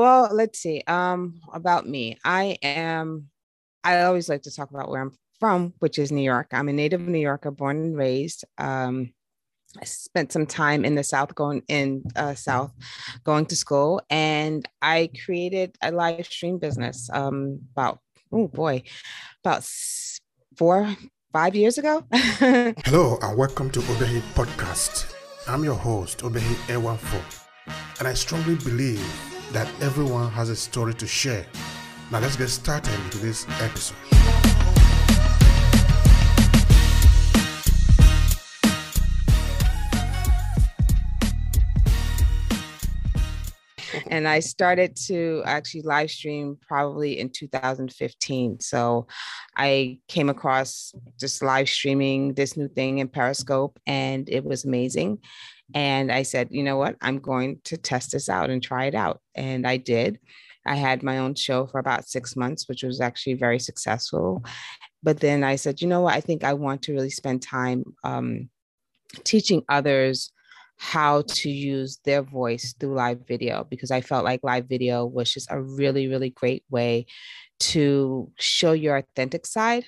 Well, let's see. Um, about me, I am. I always like to talk about where I'm from, which is New York. I'm a native New Yorker, born and raised. Um, I spent some time in the South, going in uh, South, going to school, and I created a live stream business. Um, about oh boy, about four, five years ago. Hello, and welcome to Obehi Podcast. I'm your host, Obehi Ewanfoh, and I strongly believe that everyone has a story to share. Now let's get started into this episode. and I started to actually live stream probably in 2015. So I came across just live streaming this new thing in Periscope and it was amazing. And I said, you know what? I'm going to test this out and try it out. And I did. I had my own show for about six months, which was actually very successful. But then I said, you know what? I think I want to really spend time um, teaching others how to use their voice through live video because I felt like live video was just a really, really great way to show your authentic side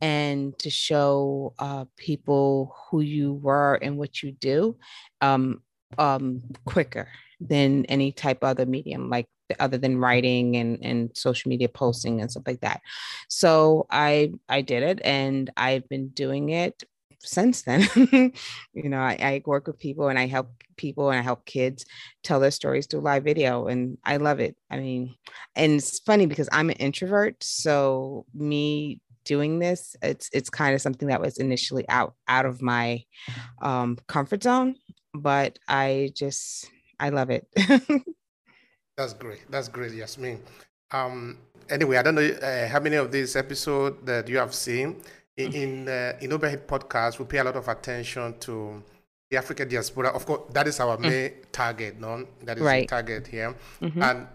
and to show uh, people who you were and what you do um, um, quicker than any type of other medium, like other than writing and, and social media posting and stuff like that. So I I did it and I've been doing it since then. you know, I, I, work with people and I help people and I help kids tell their stories through live video, and I love it. I mean, and it's funny because I'm an introvert, so me doing this, it's it's kind of something that was initially out out of my um, comfort zone, but I just I love it. That's great. That's great, Yasmin. Um, anyway, I don't know uh, how many of these episodes that you have seen in in, uh, in Obehi podcast, we pay a lot of attention to the African diaspora. Of course, that is our mm. main target, no? That is right. the target here. Mm-hmm. And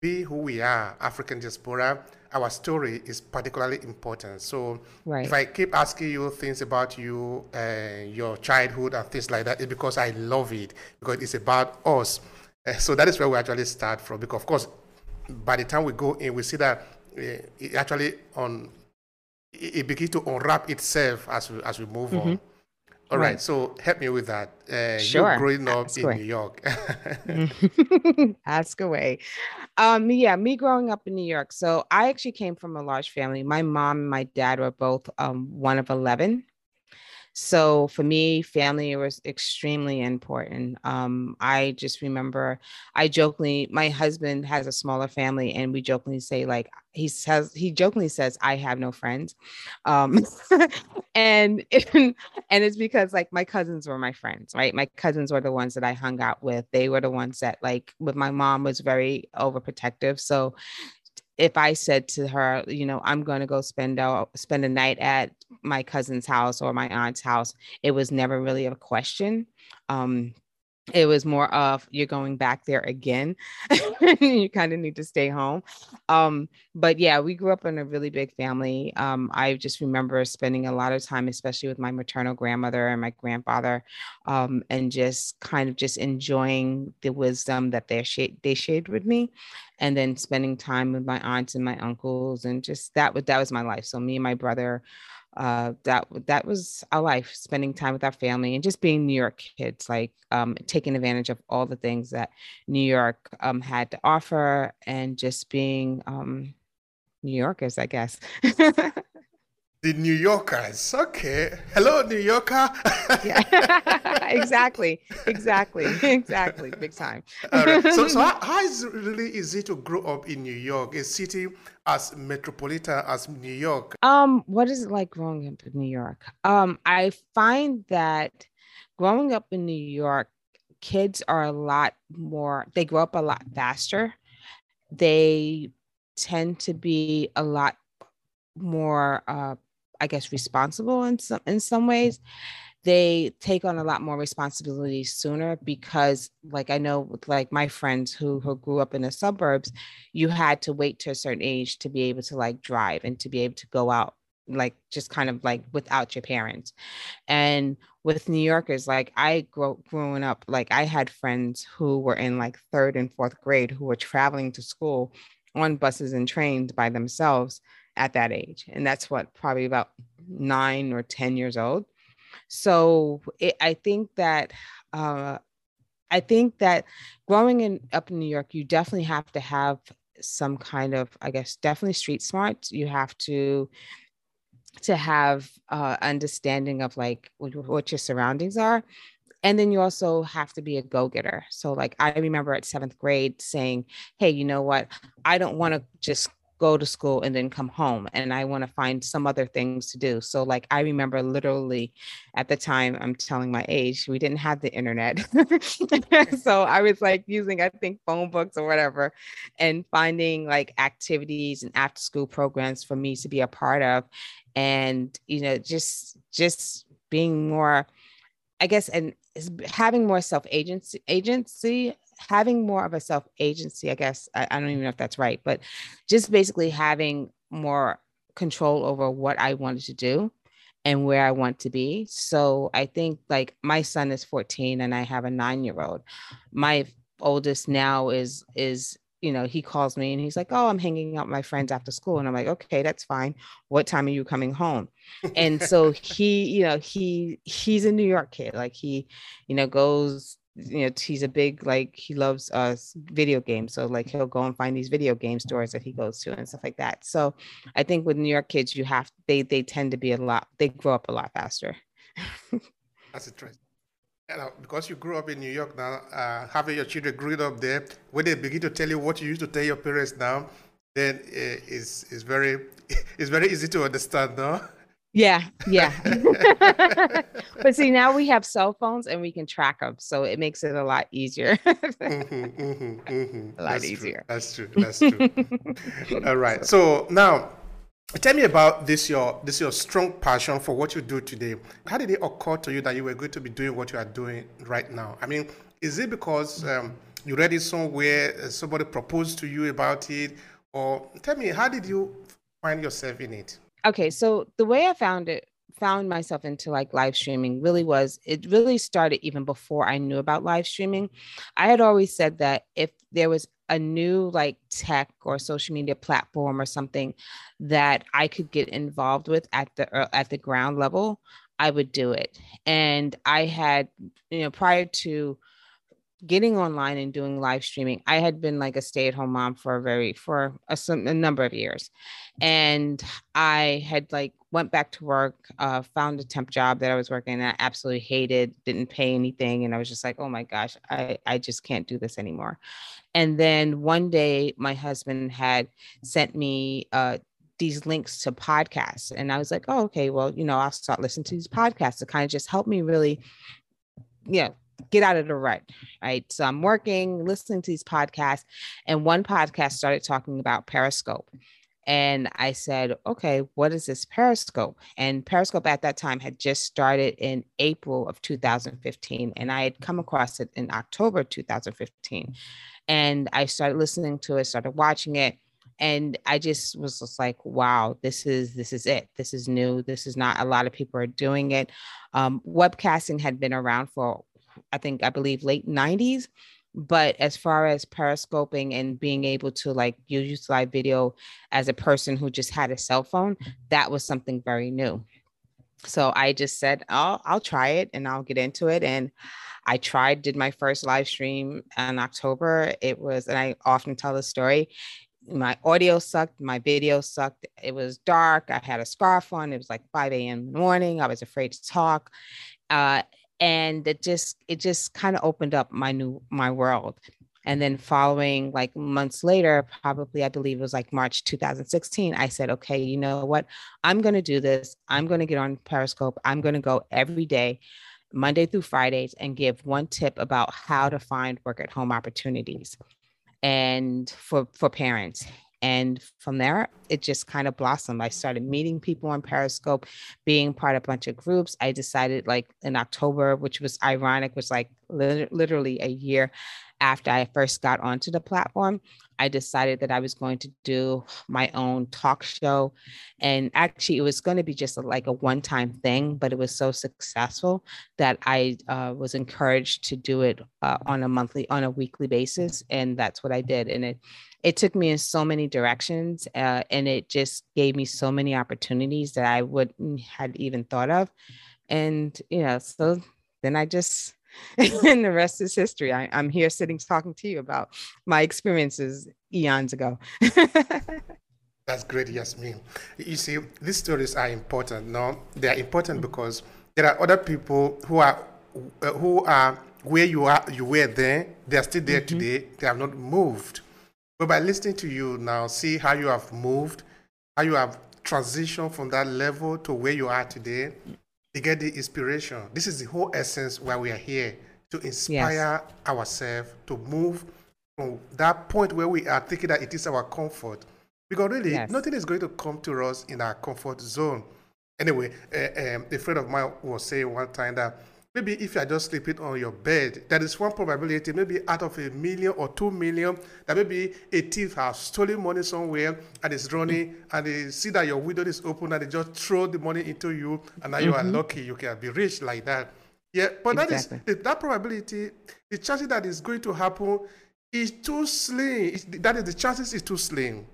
be who we are, African diaspora, our story is particularly important. So right. if I keep asking you things about you, uh, your childhood and things like that, it's because I love it, because it's about us. Uh, so that is where we actually start from. Because of course, by the time we go in, we see that uh, it actually on it begins to unwrap itself as we, as we move mm-hmm. on. All right. right. so help me with that. Uh, sure. You're growing up Ask in away. New York. Ask away. Um, yeah, me growing up in New York. So I actually came from a large family. My mom and my dad were both um, one of 11. So for me, family was extremely important. Um, I just remember I jokingly, my husband has a smaller family, and we jokingly say like he says he jokingly says I have no friends, um, and and it's because like my cousins were my friends, right? My cousins were the ones that I hung out with. They were the ones that like with my mom was very overprotective, so if I said to her, you know, I'm going to go spend out spend a night at my cousin's house or my aunt's house, it was never really a question. Um, it was more of you're going back there again. You kind of need to stay home. Um, but yeah we grew up in a really big family. Um, i just remember spending a lot of time especially with my maternal grandmother and my grandfather um, and just kind of just enjoying the wisdom that they shared they shared with me and then spending time with my aunts and my uncles and just that was that was my life. So me and my brother uh, that that was our life, spending time with our family and just being New York kids, like um, taking advantage of all the things that New York um, had to offer, and just being um, New Yorkers, I guess. the New Yorkers. Okay. Hello, New Yorker. yeah, exactly. Exactly. Exactly. Big time. Right. So, so how, how is it really easy to grow up in New York, a city as metropolitan as New York? Um, what is it like growing up in New York? Um, I find that growing up in New York, kids are a lot more, they grow up a lot faster. They tend to be a lot more uh, I guess, responsible in some in some ways. They take on a lot more responsibility sooner because, like I know, with like my friends who who grew up in the suburbs, you had to wait to a certain age to be able to like drive and to be able to go out like just kind of like without your parents. And with New Yorkers, like I grew growing up, like I had friends who were in like third and fourth grade who were traveling to school on buses and trains by themselves at that age. And that's what probably about nine or 10 years old. So it, I think that, uh, I think that growing in, up in New York, you definitely have to have some kind of, I guess, definitely street smart. You have to to have uh, understanding of like what your surroundings are and then you also have to be a go-getter so like i remember at seventh grade saying hey you know what i don't want to just go to school and then come home and i want to find some other things to do. So like i remember literally at the time i'm telling my age we didn't have the internet. So i was like using i think phone books or whatever and finding like activities and after school programs for me to be a part of and you know just just being more i guess and having more self agency agency having more of a self agency i guess I, I don't even know if that's right but just basically having more control over what i wanted to do and where i want to be so i think like my son is 14 and i have a nine year old my oldest now is is you know, he calls me and he's like, Oh, I'm hanging out with my friends after school. And I'm like, Okay, that's fine. What time are you coming home? and so he, you know, he he's a New York kid. Like he, you know, goes, you know, he's a big like he loves uh video games. So like he'll go and find these video game stores that he goes to and stuff like that. So I think with New York kids, you have they they tend to be a lot, they grow up a lot faster. that's interesting you know, because you grew up in New York now, uh, having your children growing up there, when they begin to tell you what you used to tell your parents now, then uh, it's, it's very it's very easy to understand, no? Yeah, yeah. but see, now we have cell phones and we can track them, so it makes it a lot easier. mm-hmm, mm-hmm, mm-hmm. A lot That's easier. True. That's true. That's true. All right. So now Tell me about this your this your strong passion for what you do today. How did it occur to you that you were going to be doing what you are doing right now? I mean, is it because um, you read it somewhere, uh, somebody proposed to you about it, or tell me how did you find yourself in it? Okay, so the way I found it found myself into like live streaming really was it really started even before I knew about live streaming. I had always said that if there was a new like tech or social media platform or something that I could get involved with at the uh, at the ground level, I would do it. And I had, you know, prior to getting online and doing live streaming, I had been like a stay at home mom for a very for a, a number of years, and I had like went back to work, uh, found a temp job that I was working at, absolutely hated, didn't pay anything, and I was just like, oh my gosh, I I just can't do this anymore. And then one day, my husband had sent me uh, these links to podcasts, and I was like, oh okay, well you know I'll start listening to these podcasts to kind of just help me really, know get out of the rut, right? So I'm working, listening to these podcasts, and one podcast started talking about Periscope. And I said, okay, what is this Periscope? And Periscope at that time had just started in April of 2015. And I had come across it in October 2015. And I started listening to it, started watching it. And I just was just like, wow, this is this is it. This is new. This is not a lot of people are doing it. Um, webcasting had been around for I think I believe late 90s. But as far as periscoping and being able to like use live video as a person who just had a cell phone, that was something very new. So I just said, I'll I'll try it and I'll get into it. And I tried, did my first live stream in October. It was, and I often tell the story my audio sucked, my video sucked. It was dark. I had a scarf on. It was like 5 a.m. in the morning. I was afraid to talk. Uh, and it just it just kind of opened up my new my world. And then following like months later probably i believe it was like march 2016 i said okay you know what? I'm going to do this. I'm going to get on periscope. I'm going to go every day monday through fridays and give one tip about how to find work at home opportunities. And for for parents and from there, it just kind of blossomed. I started meeting people on Periscope, being part of a bunch of groups. I decided, like in October, which was ironic, was like li- literally a year after I first got onto the platform. I decided that I was going to do my own talk show. And actually, it was going to be just a, like a one time thing, but it was so successful that I uh, was encouraged to do it uh, on a monthly, on a weekly basis. And that's what I did. And it, it took me in so many directions uh, and it just gave me so many opportunities that I wouldn't had even thought of. And, you know, so then I just, and the rest is history. I, am here sitting talking to you about my experiences eons ago. That's great, Yasmin. You see, these stories are important. No, they are important because there are other people who are uh, who are where you are. You were there. They are still there mm-hmm. today. They have not moved. But by listening to you now, see how you have moved, how you have transitioned from that level to where you are today you get the inspiration. This is the whole essence why we are here to inspire yes. ourselves to move from that point where we are thinking that it is our comfort. Because really, yes. nothing is going to come to us in our comfort zone. Anyway, uh, um, a friend of mine was saying one time that Maybe if you are just sleeping on your bed, there is one probability, maybe out of a million or two million, that maybe a thief has stolen money somewhere and is running and they see that your window is open and they just throw the money into you and now mm-hmm. you are mm-hmm. lucky, you can be rich like that. Yeah, but exactly. that is that probability, the chances that is going to happen is too slim. that is the chances is too slim.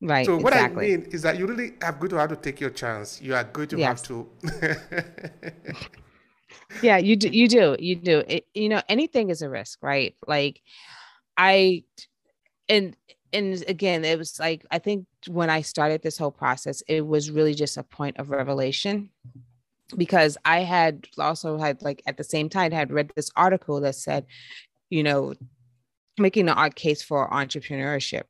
Right. So what exactly. I mean is that you really are going to have to take your chance. You are going to yes. have to yeah you do you do you do. It, you know anything is a risk right? Like i and and again it was like i think when i started this whole process it was really just a point of revelation because i had also had like at the same time had read this article that said you know making the art case for entrepreneurship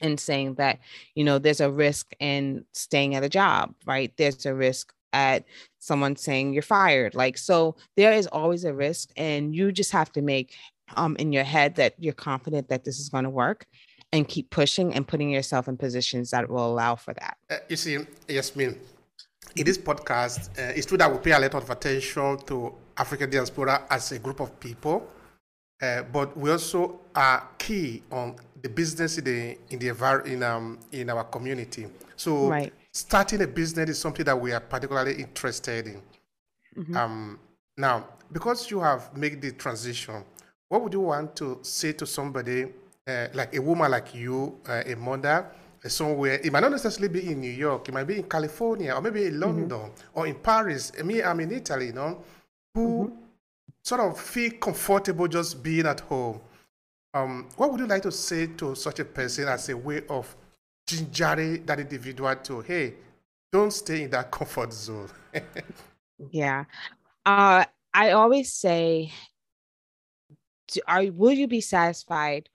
and saying that you know there's a risk in staying at a job right? There's a risk at someone saying you're fired. Like, so there is always a risk, and you just have to make um, in your head that you're confident that this is going to work and keep pushing and putting yourself in positions that will allow for that. Uh, you see, Yasmin, in this podcast, uh, it's true that we pay a lot of attention to African diaspora as a group of people, uh, but we also are key on the business in the in the in um in our community. So right starting a business is something that we are particularly interested in. Mm-hmm. Um, now, because you have made the transition, what would you want to say to somebody uh, like a woman like you, uh, a mother, uh, somewhere? It might not necessarily be in New York. It might be in California or maybe in mm-hmm. London mm-hmm. or in Paris. I mean, I'm in Italy, you know, who mm-hmm. sort of feel comfortable just being at home. Um, what would you like to say to such a person as a way of gingering that individual to, hey, don't stay in that comfort zone. yeah. Uh, I always say, are will you be satisfied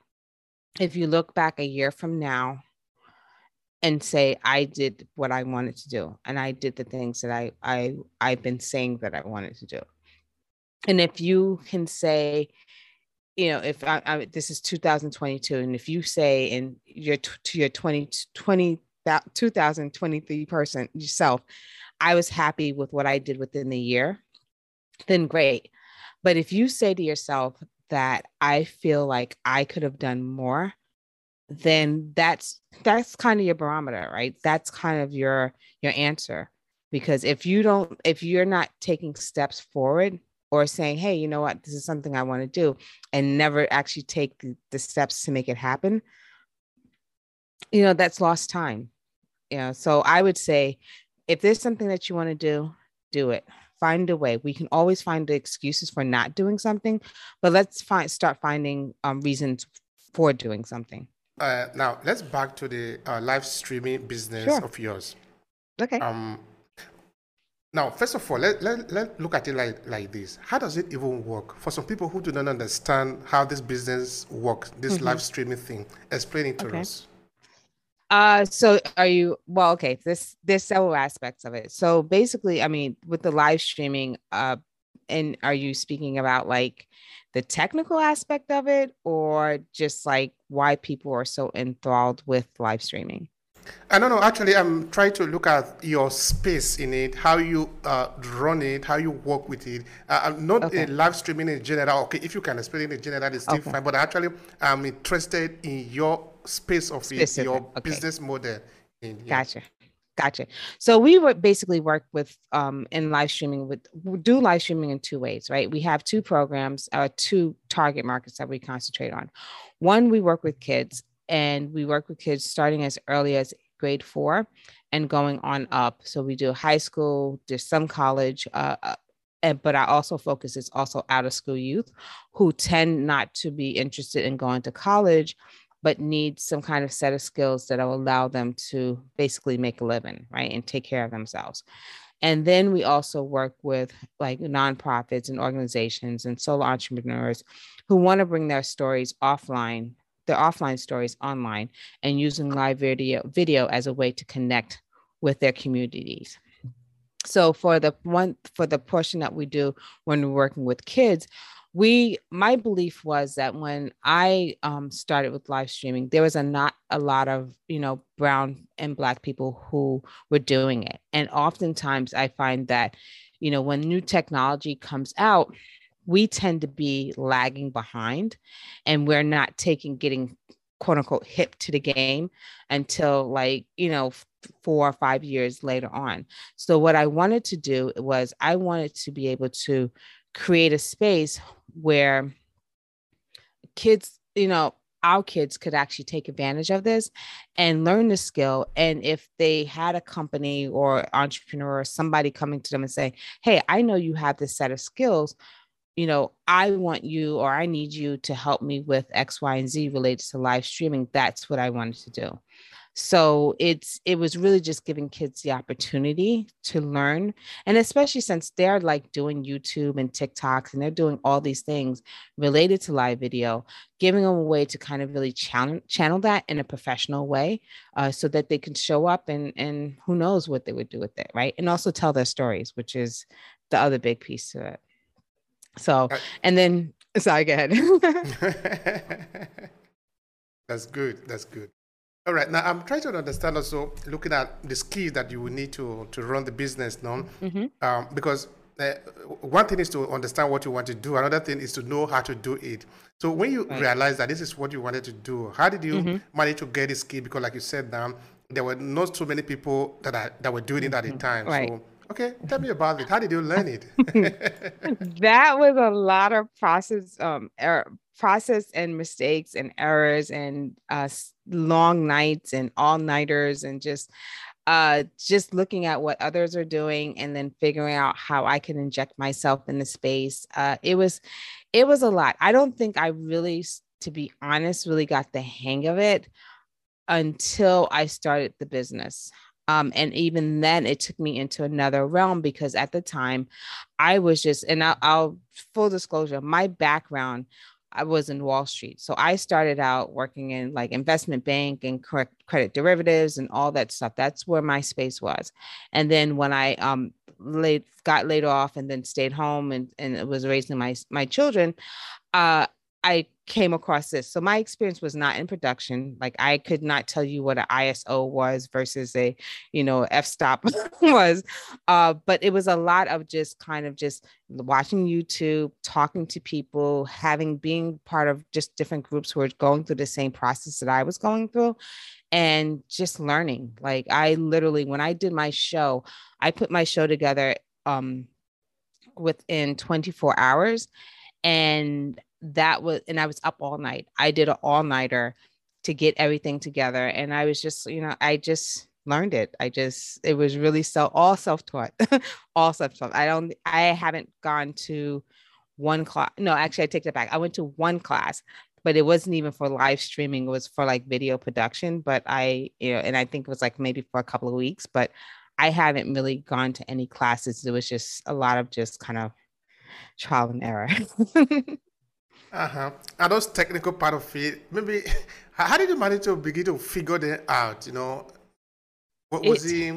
if you look back a year from now and say I did what I wanted to do and I did the things that I I I've been saying that I wanted to do. And if you can say you know, if I, I, this is 2022, and if you say in your to your 20, 20 2023 person yourself, I was happy with what I did within the year, then great. But if you say to yourself that I feel like I could have done more, then that's that's kind of your barometer, right? That's kind of your your answer. Because if you don't, if you're not taking steps forward, or saying, hey, you know what, this is something I want to do, and never actually take the, the steps to make it happen, you know, that's lost time. You know, so I would say if there's something that you want to do, do it. Find a way. We can always find the excuses for not doing something, but let's find start finding um, reasons for doing something. Uh, now let's back to the uh, live streaming business sure. of yours. Okay. Um, now, first of all, let, let, let look at it like, like this. How does it even work? For some people who do not understand how this business works, this mm-hmm. live streaming thing, explain it to okay. us. Uh, so are you well? Okay, this there's several aspects of it. So basically, I mean, with the live streaming, uh, and are you speaking about like the technical aspect of it, or just like why people are so enthralled with live streaming? I don't know. Actually, I'm trying to look at your space in it, how you uh, run it, how you work with it. Uh, I'm not okay. live streaming in general. Okay, if you can explain it in general, it's still okay. fine. But actually, I'm interested in your space of it, your okay. business model. In, yeah. Gotcha. Gotcha. So we would basically work with um, in live streaming with do live streaming in two ways, right? We have two programs, uh, two target markets that we concentrate on. One, we work with kids, and we work with kids starting as early as grade four and going on up. So we do high school, there's some college, uh, uh and, but I also focus is also out of school youth who tend not to be interested in going to college, but need some kind of set of skills that will allow them to basically make a living, right, and take care of themselves. And then we also work with like nonprofits and organizations and solo entrepreneurs who want to bring their stories offline, their offline stories online, and using live video video as a way to connect with their communities. So for the one for the portion that we do when we're working with kids, we my belief was that when I um, started with live streaming, there was a not a lot of you know brown and black people who were doing it, and oftentimes I find that you know when new technology comes out, we tend to be lagging behind, and we're not taking getting quote unquote hip to the game until like you know four or five years later on. So what i wanted to do was i wanted to be able to create a space where kids you know our kids could actually take advantage of this and learn the skill. And if they had a company or entrepreneur or somebody coming to them and say hey i know you have this set of skills you know, I want you or I need you to help me with X, Y, and Z related to live streaming. That's what I wanted to do. So it's it was really just giving kids the opportunity to learn. And especially since they're like doing YouTube and TikToks and they're doing all these things related to live video, giving them a way to kind of really channel channel that in a professional way uh, so that they can show up and and who knows what they would do with it, right? And also tell their stories, which is the other big piece to it. So, uh, and then, sorry, go ahead. That's good. That's good. All right. Now I'm trying to understand also looking at the skills that you will need to to run the business now, mm-hmm. um, because uh, one thing is to understand what you want to do. Another thing is to know how to do it. So when you right. realize that this is what you wanted to do, how did you mm-hmm. manage to get the skill? Because like you said, now there were not so many people that are, that were doing it at the mm-hmm. time. Right. So Okay, tell me about it. How did you learn it? that was a lot of process, um, er- process and mistakes and errors and uh, long nights and all nighters and just uh, just looking at what others are doing and then figuring out how I can inject myself in the space. Uh, it was, it was a lot. I don't think I really, to be honest, really got the hang of it until I started the business. Um, and even then, it took me into another realm because at the time, I was just, and I'll, I'll full disclosure, my background, I was in Wall Street. So I started out working in like investment bank and credit derivatives and all that stuff. That's where my space was. And then when I um laid got laid off and then stayed home and, and was raising my my children, uh I came across this. So my experience was not in production. Like I could not tell you what an ISO was versus a, you know, f-stop was. Uh, but it was a lot of just kind of just watching YouTube, talking to people, having being part of just different groups who were going through the same process that I was going through and just learning. Like I literally when I did my show, I put my show together um within 24 hours and that was and I was up all night. I did an all-nighter to get everything together and I was just, you know, I just learned it. I just it was really so all self-taught. all self-taught. I don't I haven't gone to one class. No, actually I take that back. I went to one class, but it wasn't even for live streaming. It was for like video production, but I, you know, and I think it was like maybe for a couple of weeks, but I haven't really gone to any classes. It was just a lot of just kind of trial and error. Uh-huh. And those technical part of it, maybe how did you manage to begin to figure them out? You know, what was he?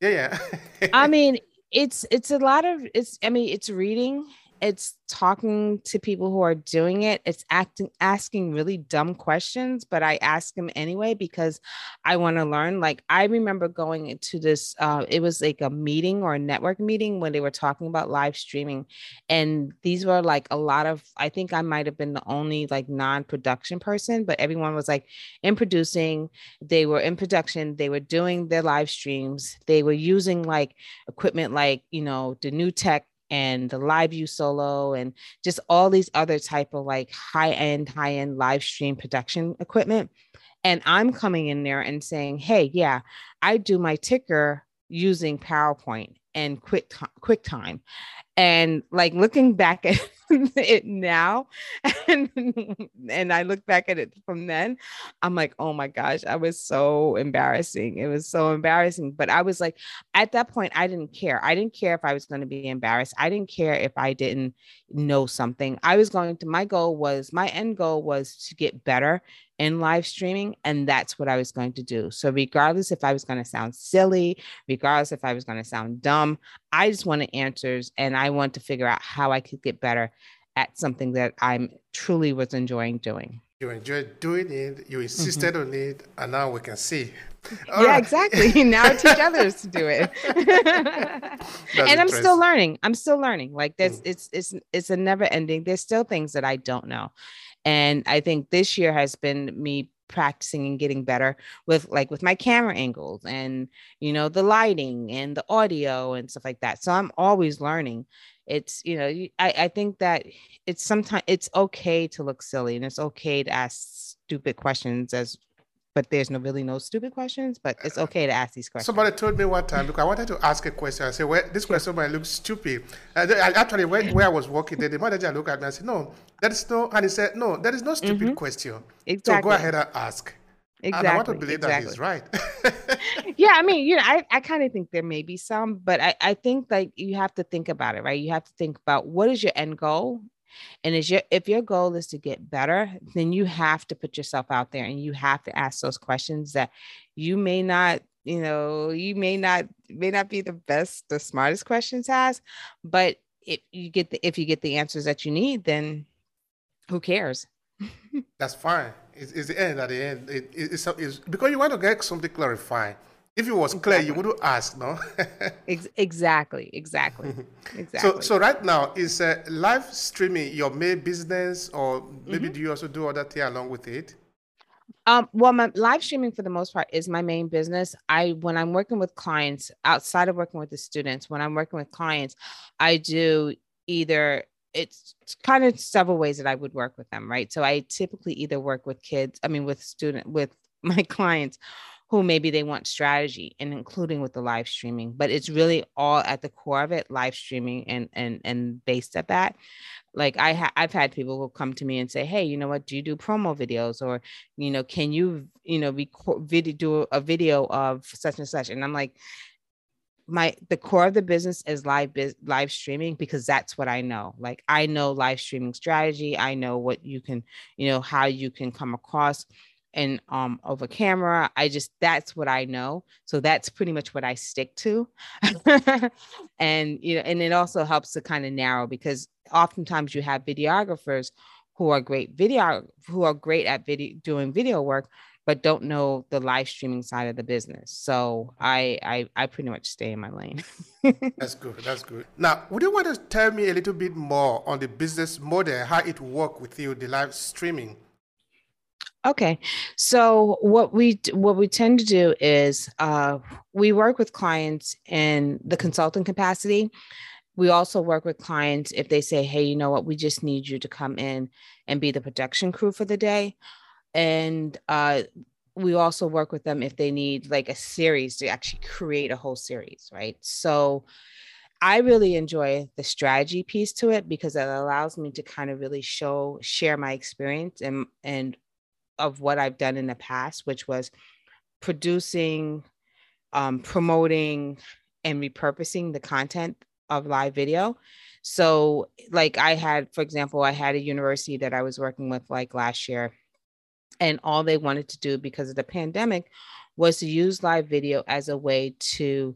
Yeah, yeah. I mean, it's it's a lot of it's. I mean, it's reading it's talking to people who are doing it. It's acting asking really dumb questions, but I ask them anyway because I want to learn. Like I remember going into this, uh, it was like a meeting or a network meeting when they were talking about live streaming. And these were like a lot of, I think I might have been the only like non-production person, but everyone was like in producing, they were in production, they were doing their live streams, they were using like equipment like, you know, the NewTek and the LiveU Solo and just all these other type of like high end high end live stream production equipment. And i'm coming in there and saying hey yeah i do my ticker using powerpoint and quick quicktime. And like looking back at it now and and I look back at it from then I'm like oh my gosh I was so embarrassing it was so embarrassing but I was like at that point I didn't care I didn't care if I was going to be embarrassed I didn't care if I didn't know something I was going to my goal was my end goal was to get better in live streaming and that's what I was going to do so regardless if I was going to sound silly regardless if I was going to sound dumb I just wanted answers and I want to figure out how I could get better at something that I'm truly was enjoying doing. You enjoyed doing it, you insisted mm-hmm. on it, and now we can see. All yeah, right. exactly. now I teach others to do it. and I'm still learning. I'm still learning. Like this, mm. it's it's it's a never ending. There's still things that I don't know. And I think this year has been me practicing and getting better with like with my camera angles and you know the lighting and the audio and stuff like that so i'm always learning it's you know i, I think that it's sometimes it's okay to look silly and it's okay to ask stupid questions as but there's no really no stupid questions, but it's okay to ask these questions. Somebody told me one time, look, I wanted to ask a question. I said, well, this question might look stupid. Uh, actually, where, where I was working, there the manager looked at me and said, no, that is no, and he said, no, that is no stupid mm-hmm. question. Exactly. So go ahead and ask. Exactly. And I want to believe exactly. that he's right. yeah, I mean, you know, I, I kind of think there may be some, but I, I think like you have to think about it, right? You have to think about what is your end goal and is your if your goal is to get better, then you have to put yourself out there and you have to ask those questions that you may not, you know, you may not may not be the best, the smartest questions to ask, but if you get the if you get the answers that you need, then who cares? That's fine. It's, it's, the end at the end. It, it, it's, it's, because you want to get something clarified. If it was clear, you wouldn't ask, no? exactly, exactly, exactly. So, so right now, is uh, live streaming your main business, or maybe mm-hmm. do you also do other things along with it? Um, well, my live streaming for the most part is my main business. I when I'm working with clients outside of working with the students, when I'm working with clients, I do either it's kind of several ways that I would work with them, right? So I typically either work with kids, I mean with student with my clients who maybe they want strategy and including with the live streaming but it's really all at the core of it live streaming and and and based at that. Like i ha- i've had people who come to me and say hey you know what? Do you do promo videos or you know can you you know record video do a video of such and such? And i'm like my the core of the business is live biz, live streaming because that's what I know. Like I know live streaming strategy. I know what you can, you know, how you can come across and um over camera i just that's what i know so that's pretty much what i stick to and you know and it also helps to kind of narrow because oftentimes you have videographers who are great video who are great at video doing video work but don't know the live streaming side of the business. So i i, I pretty much stay in my lane. That's good that's good. Now would you want to tell me a little bit more on the business model how it work with you the live streaming? Okay, so what we what we tend to do is uh, we work with clients in the consulting capacity. We also work with clients if they say, "Hey, you know what? We just need you to come in and be the production crew for the day," and uh, we also work with them if they need like a series to actually create a whole series, right? So. I really enjoy the strategy piece to it because it allows me to kind of really show, share my experience and and of what I've done in the past, which was producing, um, promoting, and repurposing the content of live video. So, like, I had, for example, I had a university that I was working with like last year, and all they wanted to do because of the pandemic was to use live video as a way to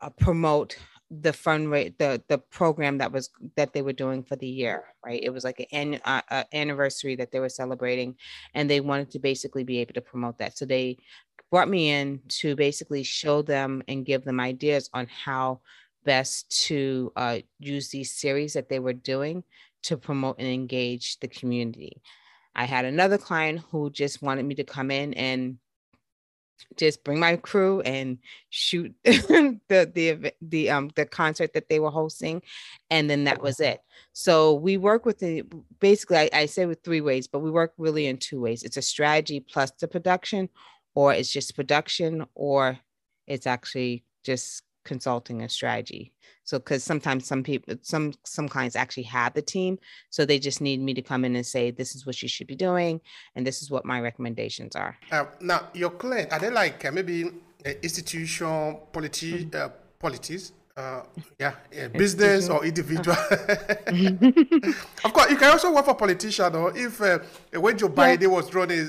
uh, promote the fund rate the the program that was that they were doing for the year right? It was like an uh, uh, anniversary that they were celebrating and they wanted to basically be able to promote that. So they brought me in to basically show them and give them ideas on how best to uh, use these series that they were doing to promote and engage the community i had another client who just wanted me to come in and just bring my crew and shoot the the the um the concert that they were hosting and then that was it. So we work with the basically I, I say with three ways but we work really in two ways. It's a strategy plus the production or it's just production or it's actually just consulting and strategy. So because sometimes some people some some clients actually have the team so they just need me to come in and say this is what you should be doing and this is what my recommendations are. Uh, now your client are they like uh, maybe uh, institution polity mm-hmm. uh, polities uh, yeah, yeah business or individual. of course, you can also work for politician. Or if uh, when Joe Biden yeah. was running,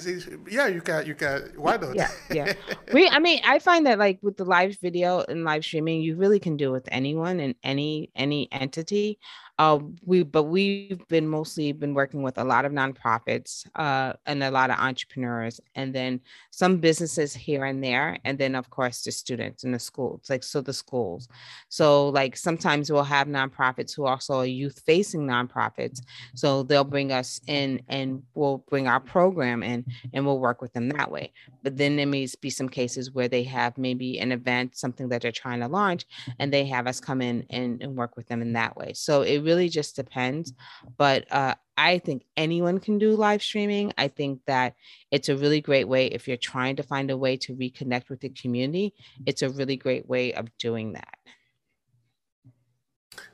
yeah, you can, you can. Why not? Yeah, yeah. we, I mean, I find that like with the live video and live streaming, you really can do with anyone and any any entity. Uh, we but we've been mostly been working with a lot of nonprofits uh, and a lot of entrepreneurs, and then some businesses here and there, and then of course the students and the schools, like so the schools. So like sometimes we'll have nonprofits who also are youth facing nonprofits, so they'll bring us in and we'll bring our program in and we'll work with them that way. But then there may be some cases where they have maybe an event, something that they're trying to launch, and they have us come in and, and work with them in that way. So it really just depends. But uh, I think anyone can do live streaming. I think that it's a really great way if you're trying to find a way to reconnect with the community. It's a really great way of doing that.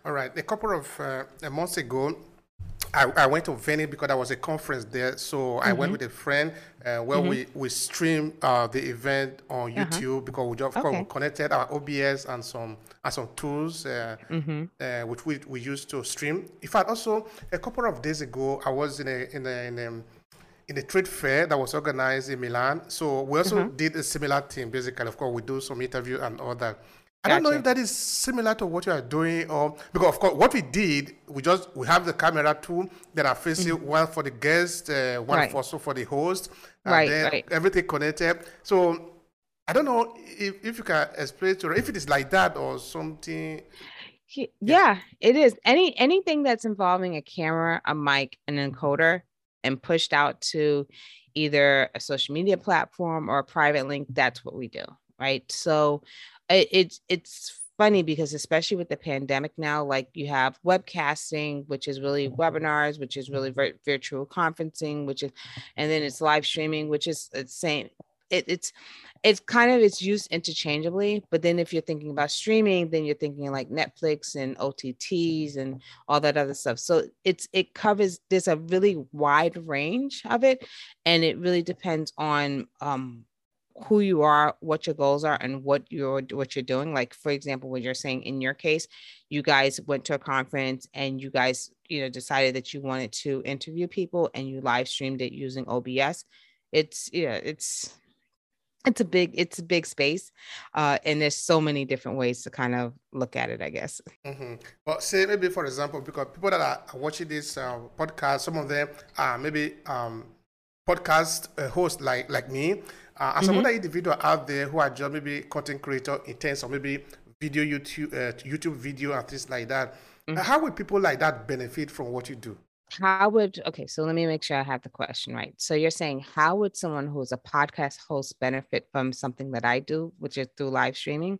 All right. A couple of uh, months ago, I, I, went to Venice because there was a conference there. So mm-hmm. I went mm-hmm. with a friend uh, where mm-hmm. we, we streamed uh, the event on uh-huh. YouTube because we just okay. connected our OBS and some and some tools uh, mm-hmm. Uh, which we, we used to stream. In fact, also a couple of days ago, I was in a in a, in a in a trade fair that was organized in Milan. So we also uh-huh. did a similar thing. Basically, of course, we do some interview and all that. I don't know if that is similar to what you are doing, or because of course what we did, we just we have the camera two that are facing mm-hmm. one for the guest, uh, one right. also for the host, and right, then right. everything connected. So I don't know if, if you can explain to her if it is like that or something. Yeah, yeah, it is. Any anything that's involving a camera, a mic, an encoder, and pushed out to either a social media platform or a private link, that's what we do. Right. So it, it's it's funny because especially with the pandemic now like you have webcasting which is really webinars which is really vir- virtual conferencing which is and then it's live streaming which is the same. It, it's it's kind of it's used interchangeably but then if you're thinking about streaming then you're thinking like netflix and otts and all that other stuff. So it's it covers there's a really wide range of it and it really depends on um who you are, what your goals are, and what you're what you're doing. Like for example, what you're saying in your case, you guys went to a conference and you guys, you know, decided that you wanted to interview people and you live streamed it using OBS. It's yeah, it's it's a big it's a big space uh, and there's so many different ways to kind of look at it i guess mm-hmm. well say maybe for example because people that are watching this uh, podcast some of them are maybe um, podcast uh, hosts like like me uh, some mm-hmm. other individual out there who are just maybe content creator in terms of maybe video YouTube, uh, YouTube video and things like that. Mm-hmm. Uh, how would people like that benefit from what you do? How would okay? So let me make sure I have the question right. So you're saying how would someone who's a podcast host benefit from something that I do, which is through live streaming?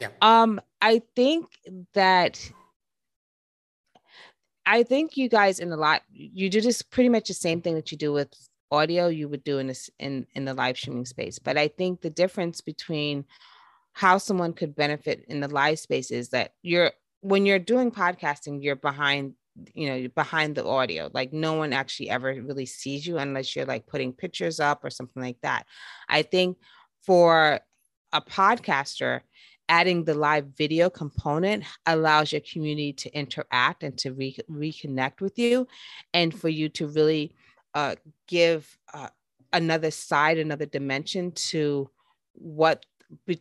Yeah. Um, I think that I think you guys in a lot you do this pretty much the same thing that you do with audio you would do in this in in the live streaming space. But i think the difference between how someone could benefit in the live space is that you're when you're doing podcasting you're behind you know behind the audio. Like no one actually ever really sees you unless you're like putting pictures up or something like that. I think for a podcaster adding the live video component allows your community to interact and to re- reconnect with you. And for you to really uh, give uh, another side, another dimension to what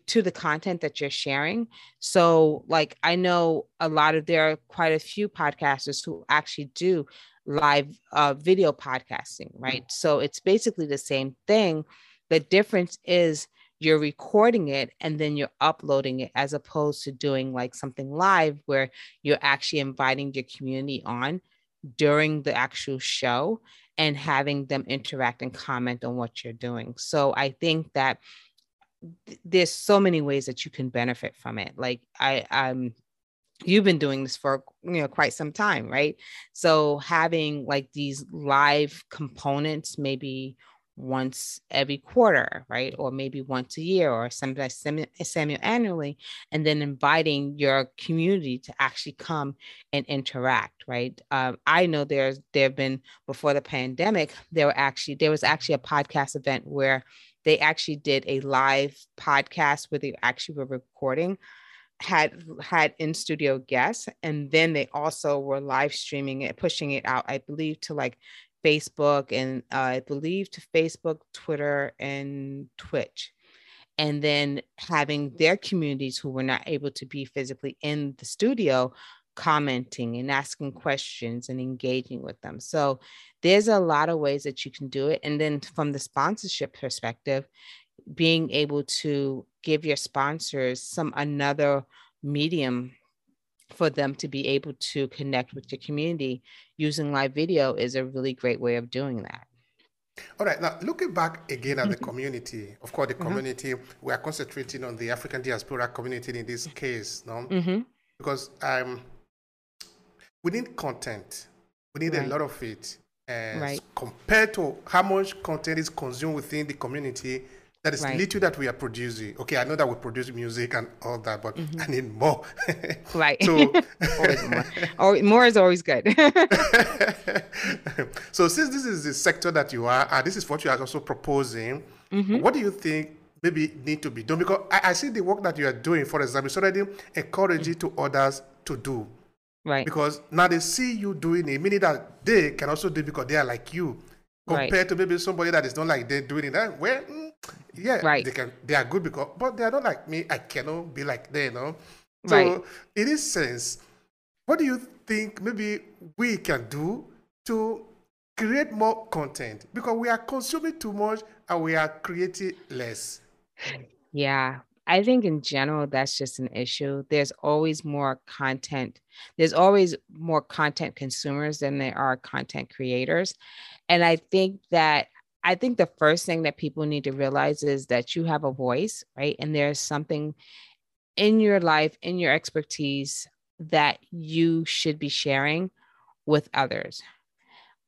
to the content that you're sharing. So, like, I know a lot of there are quite a few podcasters who actually do live uh, video podcasting, right? So it's basically the same thing. The difference is you're recording it and then you're uploading it as opposed to doing like something live where you're actually inviting your community on during the actual show and having them interact and comment on what you're doing. So I think that there's so many ways that you can benefit from it. Like I I'm you've been doing this for you know quite some time, right? So having like these live components maybe once every quarter, right? Or maybe once a year or sometimes semi annually, and then inviting your community to actually come and interact, right? Um, I know there's there have been before the pandemic, there were actually there was actually a podcast event where they actually did a live podcast where they actually were recording had had in studio guests and then they also were live streaming it pushing it out i believe to like facebook and uh, i believe to facebook twitter and twitch and then having their communities who were not able to be physically in the studio commenting and asking questions and engaging with them. So there's a lot of ways that you can do it. And then from the sponsorship perspective, being able to give your sponsors some another medium for them to be able to connect with your community using live video is a really great way of doing that. All right. Now, looking back again at the mm-hmm. community, of course, the mm-hmm. community, we are concentrating on the African diaspora community in this case, no? Mm-hmm. Because um, we need content. We need right. a lot of it. And right. compared to how much content is consumed within the community, that is right. little that we are producing. Okay, I know that we produce music and all that, but mm-hmm. I need more. right. So more. More is always good. so since this is the sector that you are, and this is what you are also proposing, mm-hmm. what do you think maybe need to be done? Because I, I, see the work that you are doing, for example, it's already encouraging mm-hmm. to others to do. Right. Because now they see you doing it, meaning that they can also do it because they are like you. Compared right. to maybe somebody that is not like they're doing it. That well, mm, yeah, right. They can they are good because but they are not like me. I cannot be like them, you know. So right. in this sense, what do you think maybe we can do to create more content? Because we are consuming too much and we are creating less. Yeah, I think in general, that's just an issue. There's always more content. There's always more content consumers than there are content creators. And I think that I think the first thing that people need to realize is that you have a voice, right? And there's something in your life, in your expertise that you should be sharing with others.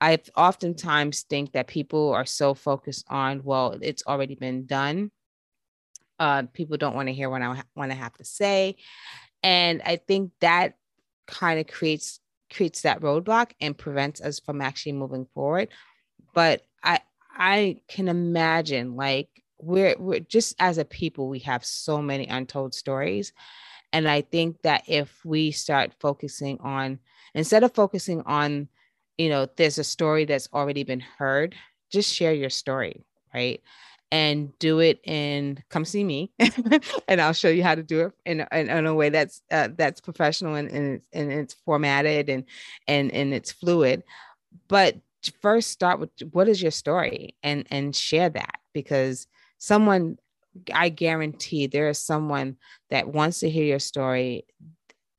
I oftentimes think that people are so focused on, well, it's already been done uh, people don't want to hear what I want to have to say, and I think that kind of creates creates that roadblock and prevents us from actually moving forward. But I I can imagine like we're we're just as a people we have so many untold stories, and I think that if we start focusing on instead of focusing on you know there's a story that's already been heard just share your story right? And do it in come see me and I'll show you how to do it in, in, in a way that's uh, that's professional and, and, it's, and it's formatted and and and it's fluid. But first start with what is your story and and share that because someone I guarantee there is someone that wants to hear your story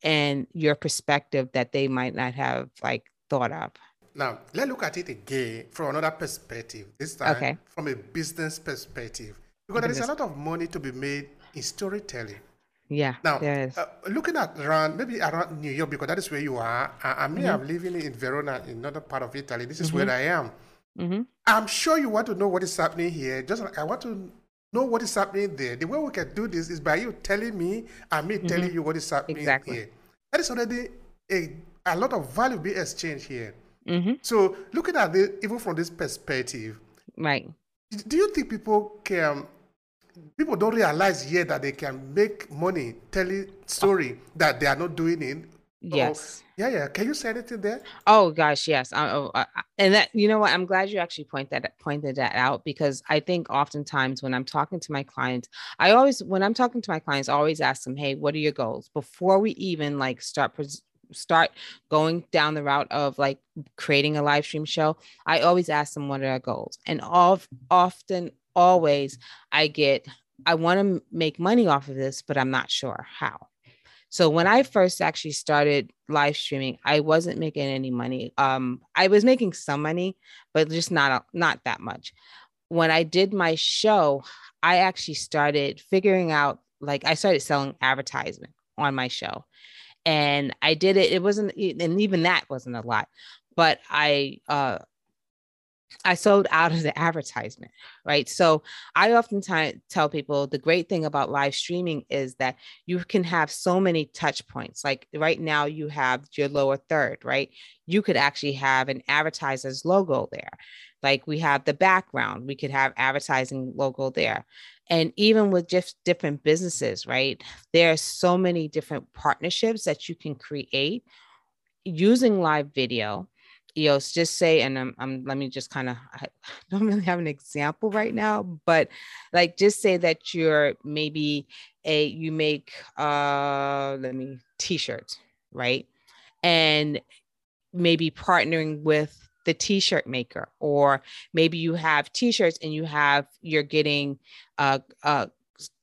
and your perspective that they might not have like thought of now, let's look at it again from another perspective, this time okay. from a business perspective. Because there is a lot of money to be made in storytelling. Yeah. Now, uh, looking at around, maybe around New York, because that is where you are. I, I mean, mm-hmm. I'm living in Verona, in another part of Italy. This is mm-hmm. where I am. Mm-hmm. I'm sure you want to know what is happening here. Just like I want to know what is happening there. The way we can do this is by you telling me and me telling mm-hmm. you what is happening exactly. here. That is already a, a lot of value being exchanged here. Mm-hmm. So looking at it, even from this perspective, right? Do you think people can? People don't realize yet that they can make money telling story that they are not doing it oh, Yes. Oh, yeah, yeah. Can you say anything there? Oh gosh, yes. I, oh, I, and that you know what? I'm glad you actually point that pointed that out because I think oftentimes when I'm talking to my clients, I always when I'm talking to my clients, I always ask them, "Hey, what are your goals?" Before we even like start pres- start going down the route of like creating a live stream show, I always ask them what are their goals, and of often always I get I want to make money off of this, but I'm not sure how. So when I first actually started live streaming, I wasn't making any money. Um, I was making some money, but just not not that much. When I did my show, I actually started figuring out like I started selling advertisement on my show. And I did it, it wasn't and even that wasn't a lot, but I uh I sold out of the advertisement, right? So I often t- tell people the great thing about live streaming is that you can have so many touch points. Like right now, you have your lower third, right? You could actually have an advertiser's logo there. Like we have the background, we could have advertising logo there. And even with just different businesses, right? There are so many different partnerships that you can create using live video EOS, just say, and I'm, I'm let me just kind of, I don't really have an example right now, but like just say that you're maybe a, you make, uh, let me, t-shirts, right? And maybe partnering with the t-shirt maker, or maybe you have t-shirts and you have, you're getting, uh, uh,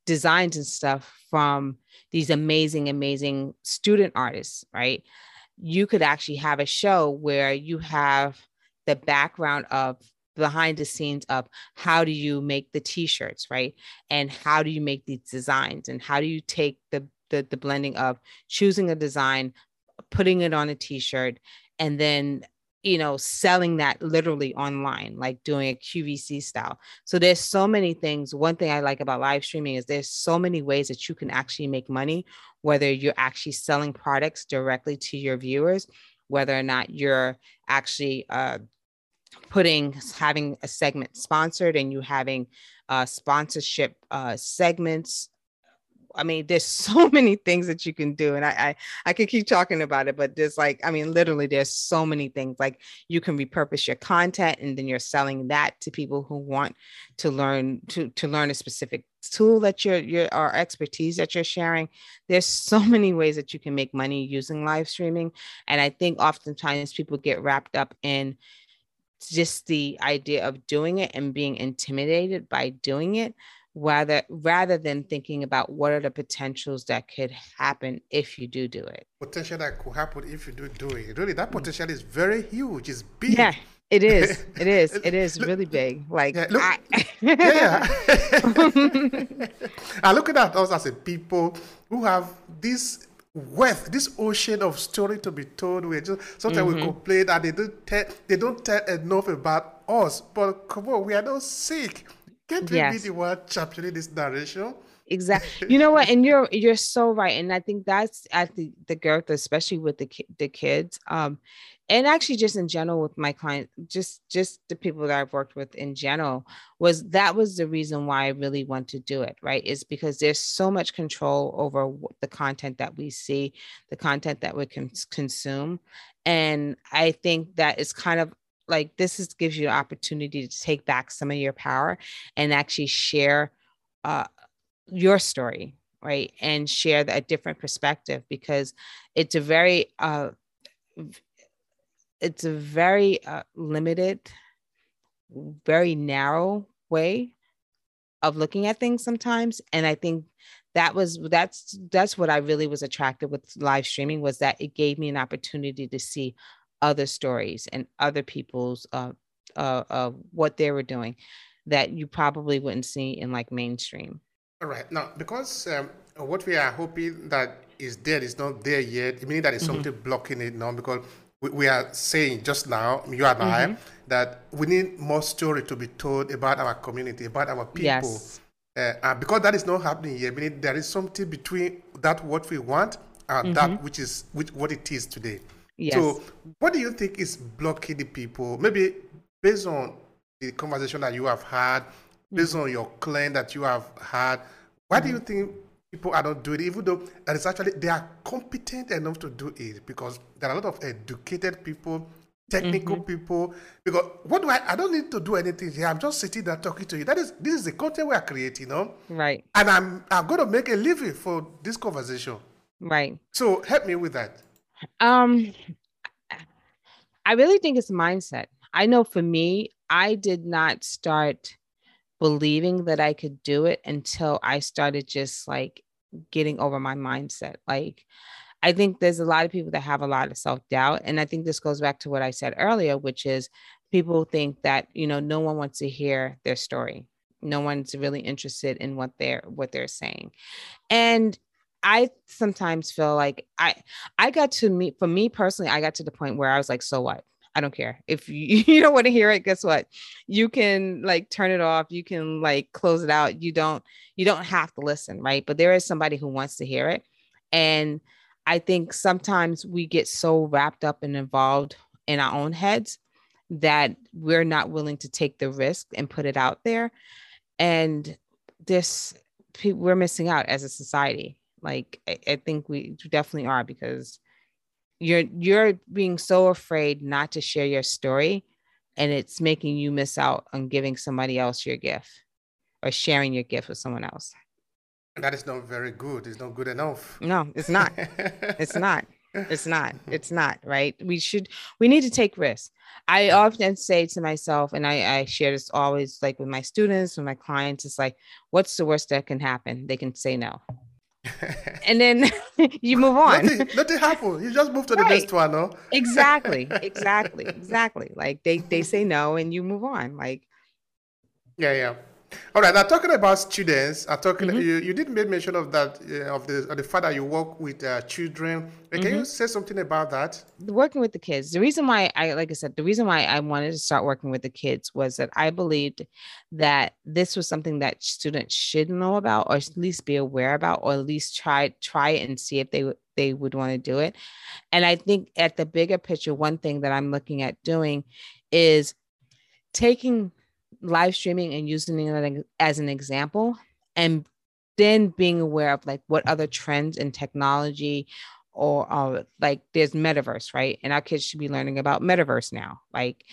designs and stuff from these amazing, amazing student artists, right? You could actually have a show where you have the background of behind the scenes of how do you make the t-shirts right? And how do you make these designs? And how do you take the the, the blending of choosing a design putting it on a t-shirt and then you know selling that literally online like doing a qvc style. So there's so many things. One thing i like about live streaming is there's so many ways that you can actually make money whether you're actually selling products directly to your viewers whether or not you're actually uh, putting having a segment sponsored and you having uh, sponsorship uh, segments I mean, there's so many things that you can do, and I, I I could keep talking about it, but there's like, I mean, literally, there's so many things. Like you can repurpose your content, and then you're selling that to people who want to learn to to learn a specific tool that you're your or expertise that you're sharing. There's so many ways that you can make money using live streaming, and I think oftentimes people get wrapped up in just the idea of doing it and being intimidated by doing it rather rather than thinking about what are the potentials that could happen if you do do it potential that could happen if you do do it really that mm. potential is very huge it's big yeah it is it is it is really big like yeah, look, I, yeah i look at us as a people who have this wealth, this ocean of story to be told. We just sometimes mm-hmm. we complain that they don't tell they don't tell enough about us. But come on, we are not sick. Can't we yes. be the one championing this narration? Exactly. You know what? And you're you're so right. And I think that's at the the girth, especially with the the kids. Um, and actually just in general with my client, just just the people that I've worked with in general, was that was the reason why I really want to do it, right? Is because there's so much control over the content that we see, the content that we can consume. And I think that is kind of like this is gives you an opportunity to take back some of your power and actually share uh, your story right? And share a different perspective because it's a very uh, it's a very uh, limited very narrow way of looking at things sometimes. And i think that was that's that's what i really was attracted with live streaming was that it gave me an opportunity to see other stories and other people's uh, uh, uh, what they were doing that you probably wouldn't see in like mainstream. All right. Now, because um, what we are hoping that is there is not there yet, meaning that is mm-hmm. something blocking it now because we, we, are saying just now, you and mm-hmm. I, that we need more story to be told about our community, about our people. Yes. Uh, and because that is not happening yet, meaning there is something between that what we want and mm-hmm. that which is which what it is today. Yes. So, what do you think is blocking the people? Maybe based on the conversation that you have had, based mm-hmm. on your claim that you have had, why mm-hmm. do you mm-hmm. think people are not doing it, even though that is actually they are competent enough to do it because there are a lot of educated people, technical mm-hmm. people. Because what do I? I don't need to do anything here. I'm just sitting there talking to you. That is this is the content we are creating, you know? Right. And I'm I'm going to make a living for this conversation. Right. So help me with that. Um, I really think it's mindset. I know for me, I did not start believing that I could do it until I started just like getting over my mindset. Like, I think there's a lot of people that have a lot of self doubt. And I think this goes back to what I said earlier, which is people think that, you know, no one wants to hear their story. No one's really interested in what they're what they're saying. And I sometimes feel like I I got to meet for me personally, I got to the point where I was like, so what? I don't care. If you, you don't want to hear it, guess what? You can like turn it off. You can like close it out. You don't you don't have to listen, right? But there is somebody who wants to hear it. And I think sometimes we get so wrapped up and involved in our own heads that we're not willing to take the risk and put it out there. And this we're missing out as a society. Like I, I think we definitely are because you're you're being so afraid not to share your story and it's making you miss out on giving somebody else your gift or sharing your gift with someone else. That is not very good. It's not good enough. No it's not. It's not. It's not. It's not right? We should we need to take risks. I often say to myself and i i share this always like with my students with my clients it's like what's the worst that can happen? They can say no and then you move on. Nothing, nothing happened. You just move to the right. next one, no? exactly, exactly, exactly. Like they they say no, and you move on. Like, yeah, yeah. All right. Now talking about students, I'm talking. Mm-hmm. You, you did make mention of that uh, of the of the fact that you work with uh, children. Can mm-hmm. you say something about that? Working with the kids. The reason why I, like I said, the reason why I wanted to start working with the kids was that I believed that this was something that students should know about, or at least be aware about, or at least try try it and see if they they would want to do it. And I think at the bigger picture, one thing that I'm looking at doing is taking live streaming and using it as an example and then being aware of like what other trends in technology or uh, like there's metaverse right? And our kids should be learning about metaverse now. Like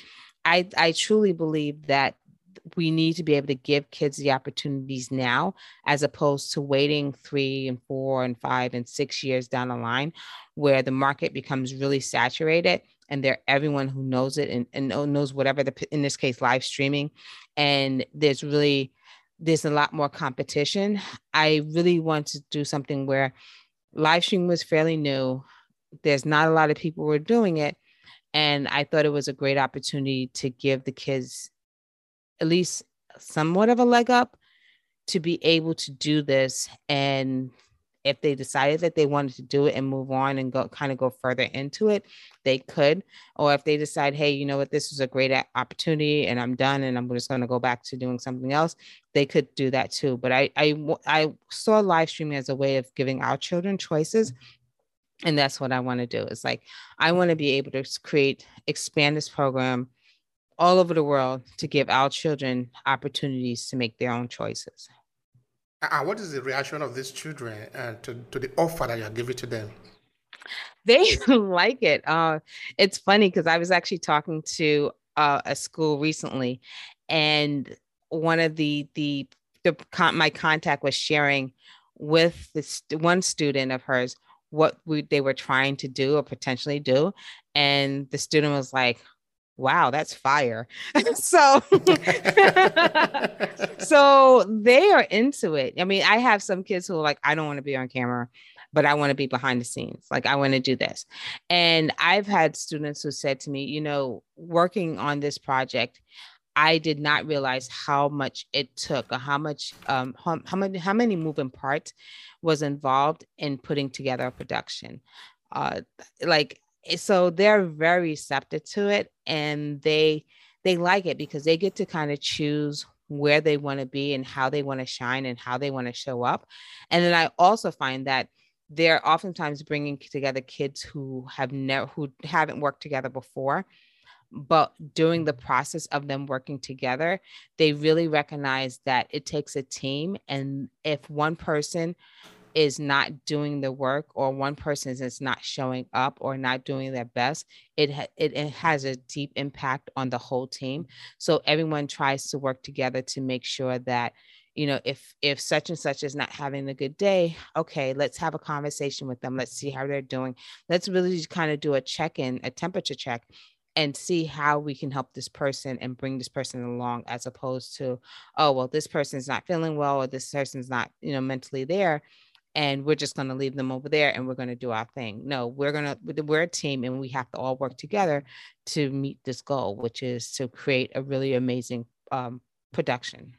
i i truly believe that we need to be able to give kids the opportunities now as opposed to waiting three and four and five and six years down the line where the market becomes really saturated and they're everyone who knows it and, and knows whatever the in this case live streaming and there's really there's a lot more competition. I really want to do something where live stream was fairly new there's not a lot of people who are doing it and i thought it was a great opportunity to give the kids at least somewhat of a leg up to be able to do this and if they decided that they wanted to do it and move on and go kind of go further into it, they could. Or if they decide, hey, you know what, this was a great opportunity and I'm done and I'm just going to go back to doing something else, they could do that too. But I, I, I saw live streaming as a way of giving our children choices. And that's what I want to do. It's like, I want to be able to create, expand this program all over the world to give our children opportunities to make their own choices. And what is the reaction of these children uh, to, to the offer that you're giving to them? They like it. Uh, it's funny because I was actually talking to uh, a school recently, and one of the the, the my contact was sharing with this one student of hers what we, they were trying to do or potentially do, and the student was like, wow that's fire. So so they are into it. I mean i have some kids who are like i don't want to be on camera but i want to be behind the scenes. Like i want to do this. And i've had students who said to me you know working on this project I did not realize how much it took, or how much, um, how, how many, how many moving parts was involved in putting together a production. Uh, like Eh, so they're very receptive to it and they they like it because they get to kind of choose where they want to be and how they want to shine and how they want to show up. And then i also find that they're oftentimes bringing together kids who have never who haven't worked together before but during the process of them working together they really recognize that it takes a team and if one person is not doing the work or one person is not showing up or not doing their best it, ha- it, it has a deep impact on the whole team. So everyone tries to work together to make sure that you know if if such and such is not having a good day okay let's have a conversation with them. Let's see how they're doing. Let's really kind of do a check-in a temperature check and see how we can help this person and bring this person along as opposed to oh well this person's not feeling well or this person's not you know mentally there and we're just going to leave them over there and we're going to do our thing. No we're going to we're a team and we have to all work together to meet this goal which is to create a really amazing um, production.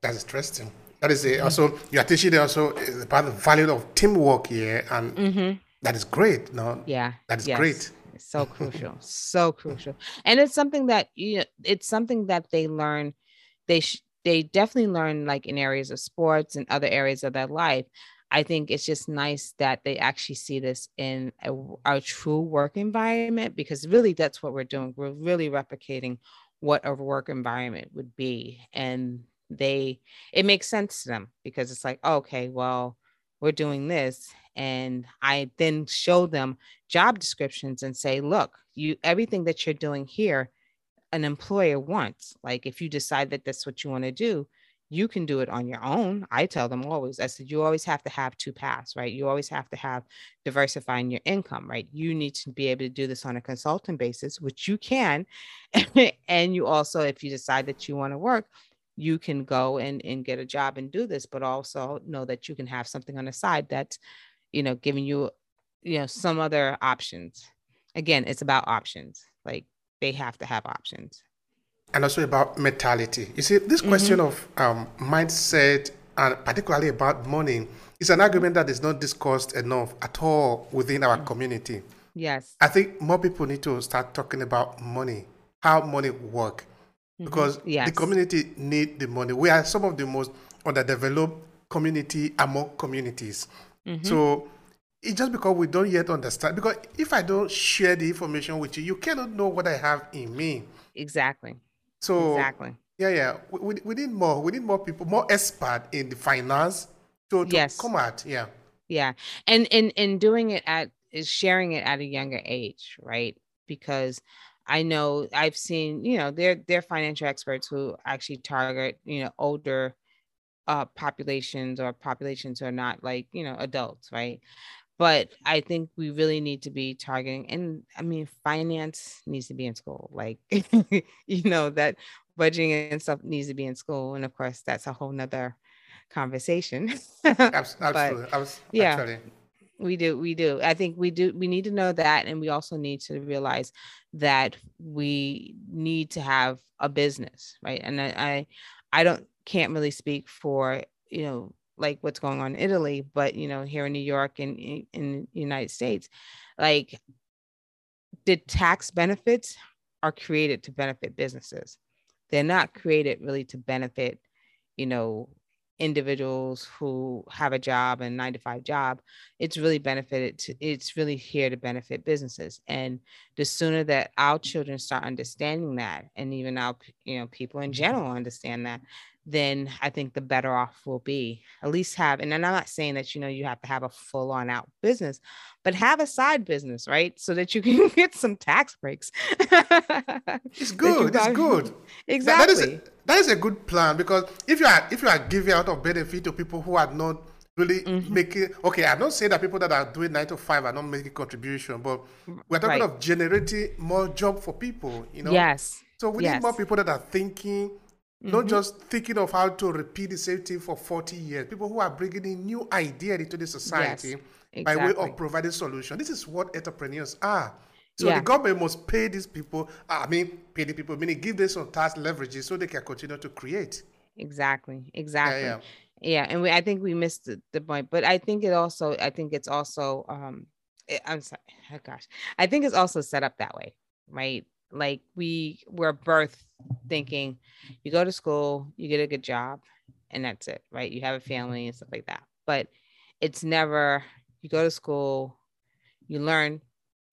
That's interesting. That is a, also you are teaching also about the value of teamwork here and mm-hmm. that is great no? Yeah that is yes. great. So crucial so crucial. And it's something that you know it's something that they learn they sh- they definitely learn like in areas of sports and other areas of their life I think it's just nice that they actually see this in a, a, true work environment because really that's what we're doing. We're really replicating what a work environment would be. And they, it makes sense to them because it's like, okay, well, we're doing this. And I then show them job descriptions and say, look, you, everything that you're doing here, an employer wants. Like if you decide that that's what you want to do, you can do it on your own. I tell them always, I said, you always have to have two paths, right? You always have to have diversifying your income, right? You need to be able to do this on a consultant basis, which you can. and you also, if you decide that you want to work, you can go and, and get a job and do this, but also know that you can have something on the side that's, you know, giving you, you know, some other options. Again, it's about options. Like they have to have options and also about mentality. You see, this question mm-hmm. of um, mindset and particularly about money is an argument that is not discussed enough at all within our community. Yes. I think more people need to start talking about money, how money work, mm-hmm. because yes. the community need the money. We are some of the most underdeveloped community among communities. Mm-hmm. So it's just because we don't yet understand. Because if I don't share the information with you, you cannot know what I have in me. Exactly. So exactly. Yeah, yeah. We, we, we need more. We need more people, more expert in the finance to, to yes. come out. Yeah. Yeah. And and and doing it at is sharing it at a younger age, right? Because I know I've seen, you know, they're they're financial experts who actually target, you know, older uh populations or populations who are not like, you know, adults, right? But I think we really need to be targeting and I mean finance needs to be in school like you know that budgeting and stuff needs to be in school and of course that's a whole nother conversation absolutely but, yeah we do we do. I think we do we need to know that and we also need to realize that we need to have a business right? And I I, I don't can't really speak for you know like what's going on in Italy, but you know, here in New York and in the United States, like the tax benefits are created to benefit businesses. They're not created really to benefit, you know, individuals who have a job and nine to five job. It's really benefited to, it's really here to benefit businesses. And the sooner that our children start understanding that, and even our, you know, people in mm-hmm. general understand that, then I think the better off we'll be. At least have, and I'm not saying that you know you have to have a full on out business, but have a side business, right? So that you can get some tax breaks. it's good. It's good. Exactly. That, that, is a, that is a good plan because if you are if you are giving out of benefit to people who are not really mm-hmm. making okay i'm not saying that people that are doing nine to five are not making contribution but we're talking right. of generating more job for people you know yes so we yes. need more people that are thinking Mm-hmm. Not just thinking of how to repeat the same thing for 40 years. People who are bringing in new ideas into the society yes, exactly. by way of providing solutions. This is what entrepreneurs are. So yeah. the government must pay these people, I mean, pay the people, meaning give them some tax leverages so they can continue to create. Exactly. Exactly. Yeah, yeah. yeah. and we, I think we missed the, the, point, but I think it also, I think it's also, um, it, I'm sorry, oh gosh, I think it's also set up that way, right? Like we were birthed thinking you go to school, you get a good job, and that's it, right? You have a family and stuff like that. But it's never you go to school, you learn,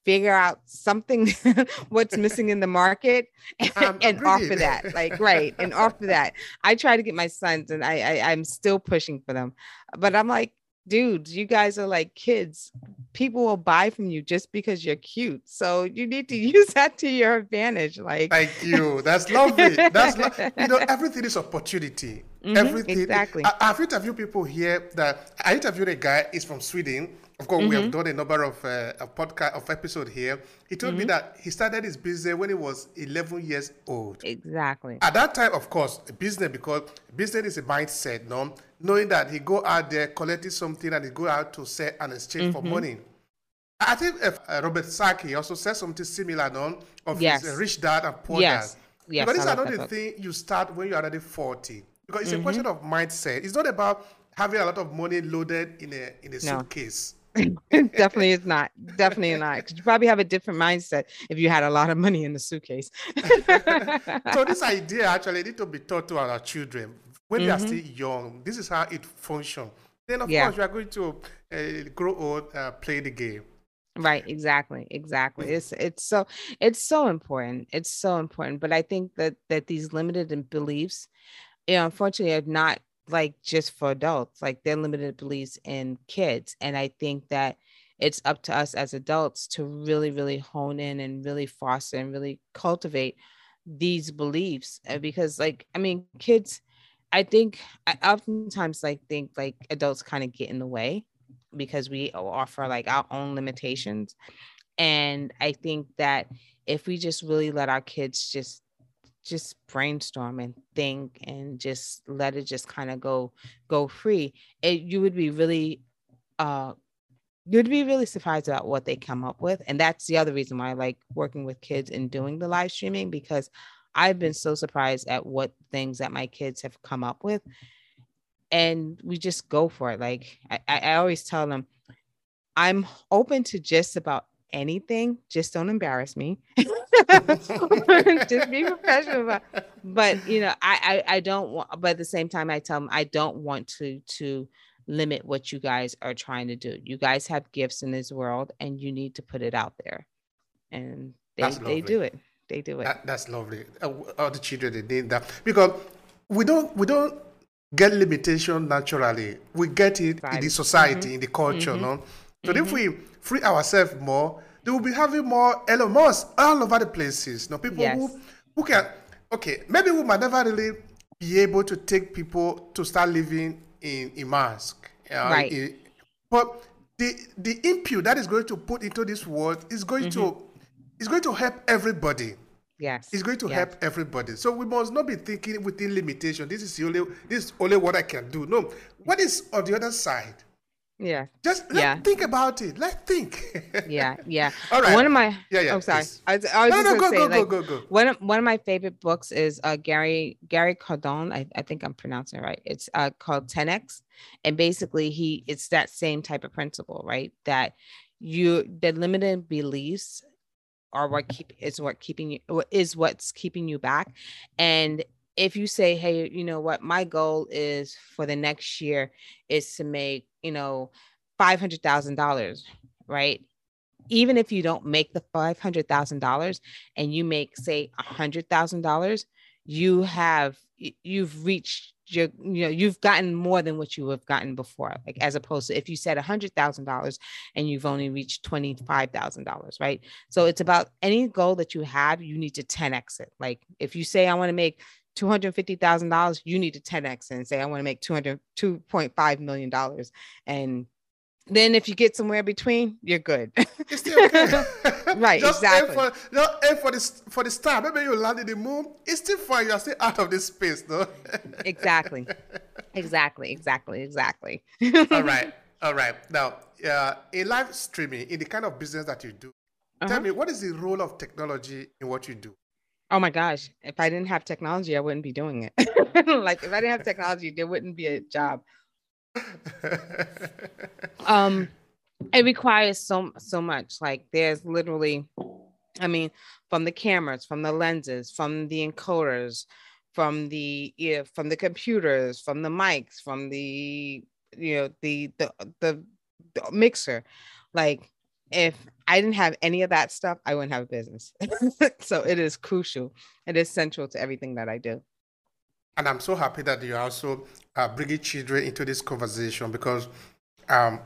figure out something what's missing in the market and, um, and offer that like right and offer that i try to get my sons and I, I i'm still pushing for them but i'm like dudes, you guys are like kids. People will buy from you just because you're cute. So you need to use that to your advantage. Like, thank you. That's lovely. That's lo- you know, everything is opportunity. Mm-hmm, everything. Exactly. I, have interviewed people here that I interviewed a guy. He's from Sweden. Of course, mm-hmm. we have mm-hmm. done a number of uh, a podcast of episode here. He told mm-hmm. me that he started his business when he was 11 years old. Exactly. At that time, of course, business because business is a mindset, no, knowing that he go out there collecting something and he go out to sell and exchange mm-hmm. for money. I think if, uh, Robert Kiyosaki also said something similar, no, of yes. his uh, rich dad and poor yes. dad. Yes, but this is another thing you start when you're already 40 because it's a question mm-hmm. of mindset. It's not about having a lot of money loaded in a in a no. suitcase. Definitely is not. Definitely not. Because you probably have a different mindset if you had a lot of money in the suitcase. so this idea actually need to be taught to our children when mm-hmm. they are mm-hmm. still young. This is how it functions. Then of yeah. course you are going to uh, grow old, uh, play the game. Right. Exactly. Exactly. It's it's so it's so important. It's so important. But I think that that these limited beliefs, unfortunately, are not like just for adults like they're limited beliefs in kids and i think that it's up to us as adults to really really hone in and really foster and really cultivate these beliefs uh, because like i mean kids i think i oftentimes like think like adults kind of get in the way because we offer like our own limitations and i think that if we just really let our kids just just brainstorm and think and just let it just kind of go go free it, you would be really uh you'd be really surprised about what they come up with and that's the other reason why i like working with kids and doing the live streaming because i've been so surprised at what things that my kids have come up with and we just go for it like i, I always tell them i'm open to just about anything just don't embarrass me. Just be professional but, but you know I, I i don't want but at the same time i tell them i don't want to to limit what you guys are trying to do. You guys have gifts in this world and you need to put it out there. And they, they do it. They do it. That, that's lovely. Uh, all the children they need that. Because we don't we don't get limitation naturally. We get it right. in the society. mm-hmm. in the culture mm-hmm. no so mm-hmm. if we free ourselves more, they will be having more Elon Musk all over the places. Now, people yes. who, who can, okay, maybe we might never really be able to take people to start living in, in Mars. Uh, right. In, but the the input that is going to put into this world is going mm-hmm. to is going to help everybody. Yes. It's going to yes. help everybody. So we must not be thinking within limitation. This is the only this is only what I can do. No. What is on the other side? Yeah. Just yeah. think about it. Let's think. yeah, yeah. All right. One of my yeah, yeah. Oh, sorry. I was, I was no, just no, go, say, go, like, go, go, go. One of one of my favorite books is uh Gary Gary Cardone. I, I think I'm pronouncing it right. It's uh called 10x, and basically he it's that same type of principle, right? That you the limited beliefs are what keep is what keeping you is what's keeping you back, and if you say, hey, you know what, my goal is for the next year is to make, you know, $500,000, right? Even if you don't make the $500,000 and you make, say, $100,000, you have, you've reached your, you know, you've gotten more than what you have gotten before. Like, as opposed to if you said $100,000 and you've only reached $25,000, right? So it's about any goal that you have, you need to 10x it. Like, if you say, I want to make $250,000, you need to 10x and say, I want to make 200, $2.5 million. And then if you get somewhere between, you're good. It's still okay. right, just exactly. Aim for, just aim for the for the star. Maybe you land in the moon. It's still fine. You're still out of this space, though. exactly, exactly, exactly, exactly. all right, all right. Now, uh, in live streaming, in the kind of business that you do, uh-huh. tell me what is the role of technology in what you do? Oh my gosh! If I didn't have technology, I wouldn't be doing it. like if I didn't have technology, there wouldn't be a job um it requires so so much like there's literally i mean from the cameras from the lenses from the encoders from the yeah, from the computers from the mics from the you know the the the, the mixer like if i didn't have any of that stuff i wouldn't have a business so it is crucial it is central to everything that i do and I'm so happy that you're also uh, bringing children into this conversation because um,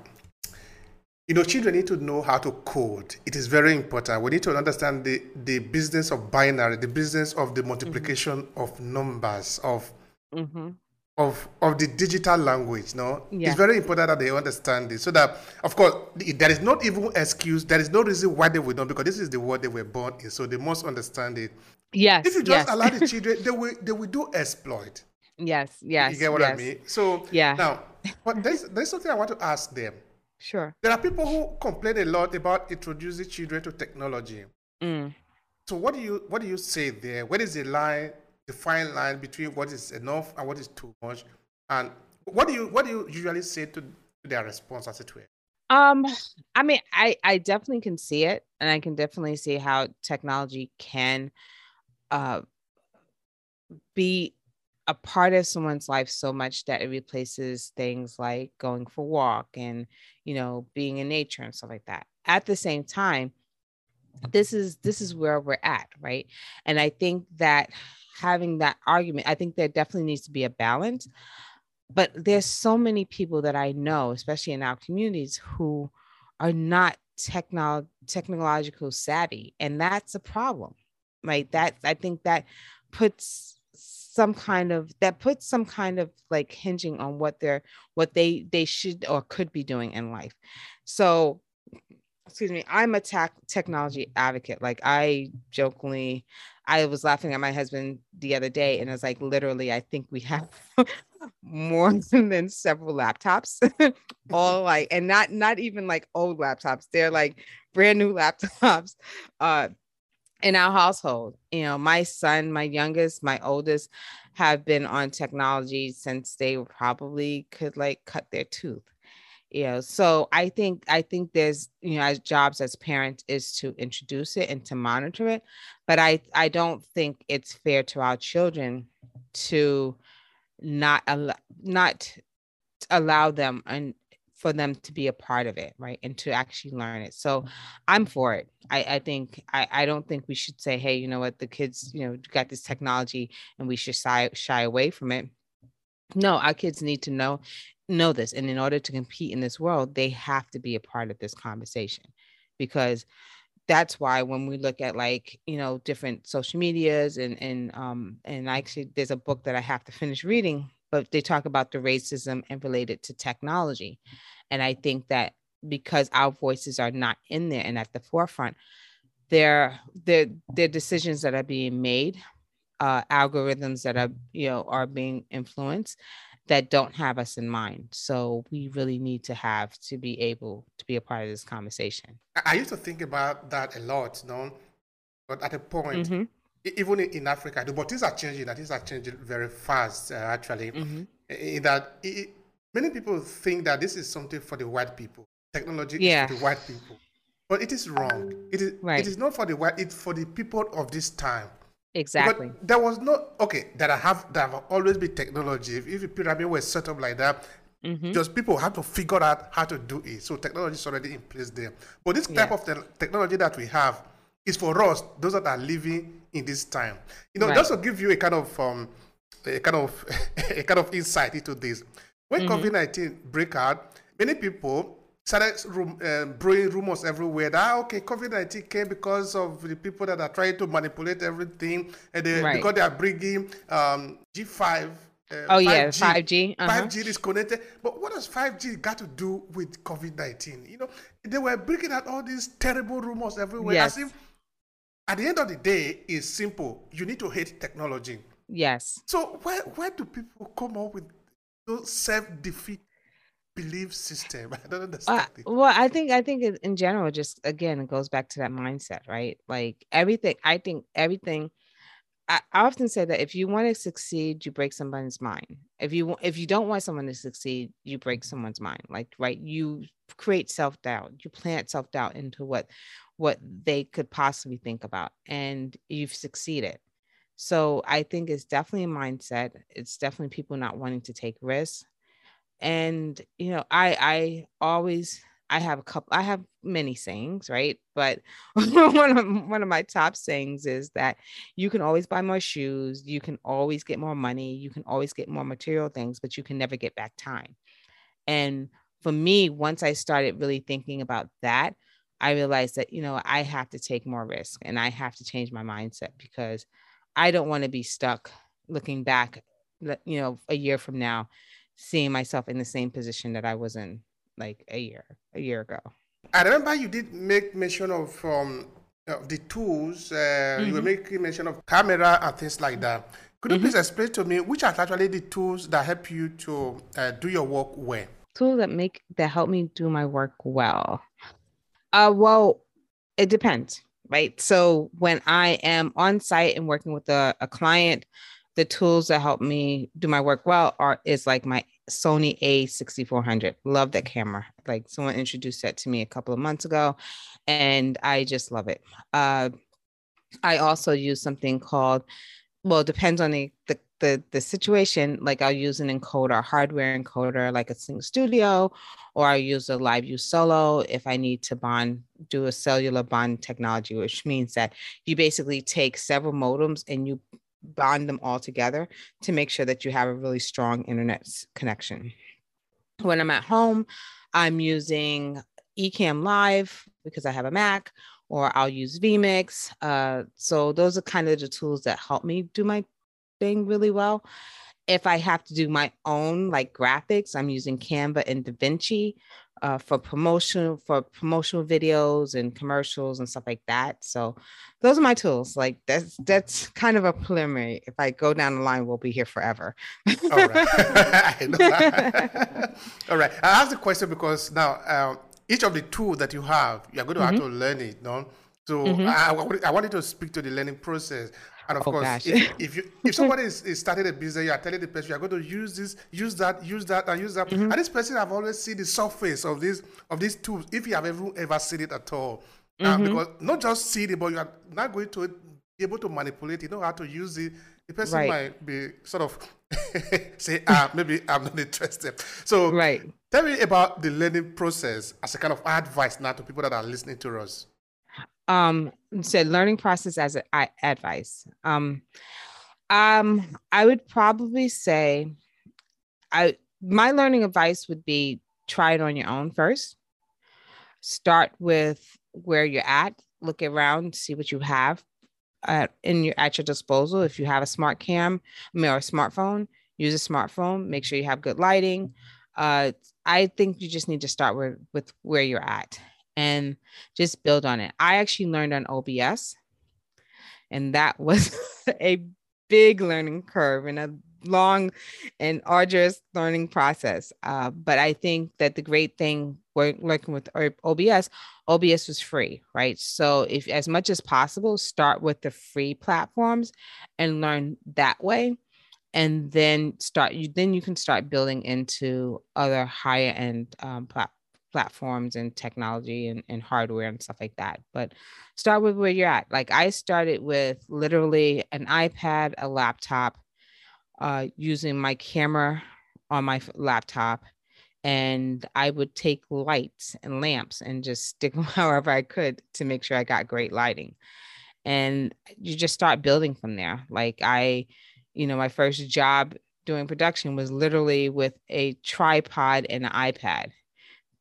you know, children need to know how to code. It is very important. We need to understand the, the business of binary, the business of the multiplication mm-hmm. of numbers, of mm-hmm. Of of the digital language. No, yeah. it's very important that they understand this, so that of course there is not even excuse. There is no reason why they will not, because this is the world they were born in. So they must understand it. Yes. If you just yes. allow the children, they will they will do exploit. Yes. Yes. You get what yes. I mean? So yeah. Now, but there's there's something I want to ask them Sure. There are people who complain a lot about introducing children to technology. Mm. So what do you what do you say there? What is the line, the fine line between what is enough and what is too much? And what do you what do you usually say to, their response as it were? Um, I mean, I I definitely can see it, and I can definitely see how technology can uh be a part of someone's life so much that it replaces things like going for walk and you know being in nature and stuff like that at the same time this is this is where we're at right and i think that having that argument i think there definitely needs to be a balance. But there's so many people that i know especially in our communities who are not techno technological savvy and that's a problem. Right that i think that puts some kind of that puts some kind of like hinging on what they're what they they should or could be doing in life. So excuse me i'm a tech technology advocate like i jokingly i was laughing at my husband the other day and i was like literally i think we have more than several laptops all like and not not even like old laptops they're like brand new laptops uh in our household. You know, my son, my youngest, my oldest have been on technology since they probably could like cut their tooth. Know, so I think I think there's you know as jobs as parents is to introduce it and to monitor it, but I I don't think it's fair to our children to not allow not allow them and for them to be a part of it, right? And to actually learn it. So I'm for it. I, I think I, I don't think we should say, hey, you know what, the kids, you know, got this technology and we should shy shy away from it. No, our kids need to know know this. And in order to compete in this world, they have to be a part of this conversation because that's why when we look at like you know different social medias and and um and actually there's a book that I have to finish reading but they talk about the racism and related to technology. And I think that because our voices are not in there and at the forefront, there, there, there are decisions that are being made, uh, algorithms that are, you know, are being influenced that don't have us in mind. So we really need to have to be able to be a part of this conversation. I used to think about that a lot, you know, but at a point, mm-hmm even in Africa, but things are changing. That things are changing very fast, uh, actually. Mm-hmm. In that it, many people think that this is something for the white people. Technology yeah. is for the white people, but it is wrong. It is. Right. It is not for the white. It's for the people of this time. Exactly. But there was no okay that I have that have always been technology. If, if a pyramid was set up like that, Mm-hmm. Just people have to figure out how to do it. So technology is already in place there. But this type yeah. of te- technology that we have is for us, those that are living in this time. You know, right. just to give you a kind of um, a kind of a kind of insight into this. When mm-hmm. COVID nineteen break out, many people started rum, uh, brewing rumors everywhere that ah, okay, COVID nineteen came because of the people that are trying to manipulate everything, and they, right. because they are bringing um, G five. Uh, oh 5G, yeah, five G. Uh-huh. Five G is connected, but what does five G got to do with COVID nineteen? You know, they were bringing out all these terrible rumors everywhere, yes. as if at the end of the day, it's simple. You need to hate technology. Yes. So where where do people come up with those self defeat belief system? I don't understand. Uh, well, I think I think in general, just again, it goes back to that mindset, right? Like everything. I think everything. I, I often say that if you want to succeed, you break somebody's mind. If you if you don't want someone to succeed, you break someone's mind. Like right, you create self doubt. You plant self doubt into what what they could possibly think about and you've succeeded so i think it's definitely a mindset it's definitely people not wanting to take risks and you know i i always i have a couple i have many sayings right? But one of one of my top sayings is that you can always buy more shoes you can always get more money you can always get more material things but you can never get back time. And for me, once I started really thinking about that, I realized that, you know, I have to take more risk and I have to change my mindset because I don't want to be stuck looking back, you know, a year from now, seeing myself in the same position that I was in like a year, a year ago. I remember you did make mention of um, of the tools. Uh, mm-hmm. You were mm-hmm. making mention of camera and things like that. Could you mm-hmm. please explain to me which are actually the tools that help you to uh, do your work well? Tools that make that help me do my work well. Uh, well, it depends, right? So when I am on site and working with a, a client, the tools that help me do my work well are is like my Sony A6400. Love that camera. Like someone introduced that to me a couple of months ago, and I just love it. Uh, I also use something called, well, it depends on the, the the the situation like i'll use an encoder hardware encoder like a Sync Studio or i use a LiveU Solo if i need to bond do a cellular bond technology which means that you basically take several modems and you bond them all together to make sure that you have a really strong internet connection when i'm at home i'm using ecamm live because i have a mac or I'll use vMix. Uh, so those are kind of the tools that help me do my thing really well. If I have to do my own like graphics, I'm using Canva and DaVinci uh, for promotion for promotional videos and commercials and stuff like that. So those are my tools. Like that's that's kind of a preliminary. If I go down the line, we'll be here forever. All right. All right. I asked the question because now um, each of the tools that you have, you're going to mm-hmm. have to learn it. No? So mm-hmm. I, I wanted to speak to the learning process. And of oh, course, if, if, you if somebody is, is starting a business, you are telling the person you are going to use this, use that, use that, and use that. Mm-hmm. And this person have always seen the surface of this of these tools, if you have ever ever seen it at all. Uh, mm-hmm. because not just see it, but you are not going to be able to manipulate you know how to use it. The person right. might be sort of say, ah, maybe I'm not interested. So right. tell me about the learning process as a kind of advice now to people that are listening to us um said learning process as a, I, advice. Um um i would probably say i my learning advice would be try it on your own first. Start with where you're at look around see what you have at, in your at your disposal. If you have a smart cam I mean, or a smartphone use a smartphone make sure you have good lighting. Uh i think you just need to start with with where you're at and just build on it. I actually learned on OBS, and that was a big learning curve and a long and arduous learning process. Uh, but I think that the great thing working with OBS, OBS was free, right? So if as much as possible, start with the free platforms and learn that way. And then start you then you can start building into other higher end um, platforms platforms and technology and, and hardware and stuff like that. But start with where you're at. Like I started with literally an iPad, a laptop, uh, using my camera on my laptop. And I would take lights and lamps and just stick them however I could to make sure I got great lighting. And you just start building from there. Like I, you know, my first job doing production was literally with a tripod and an iPad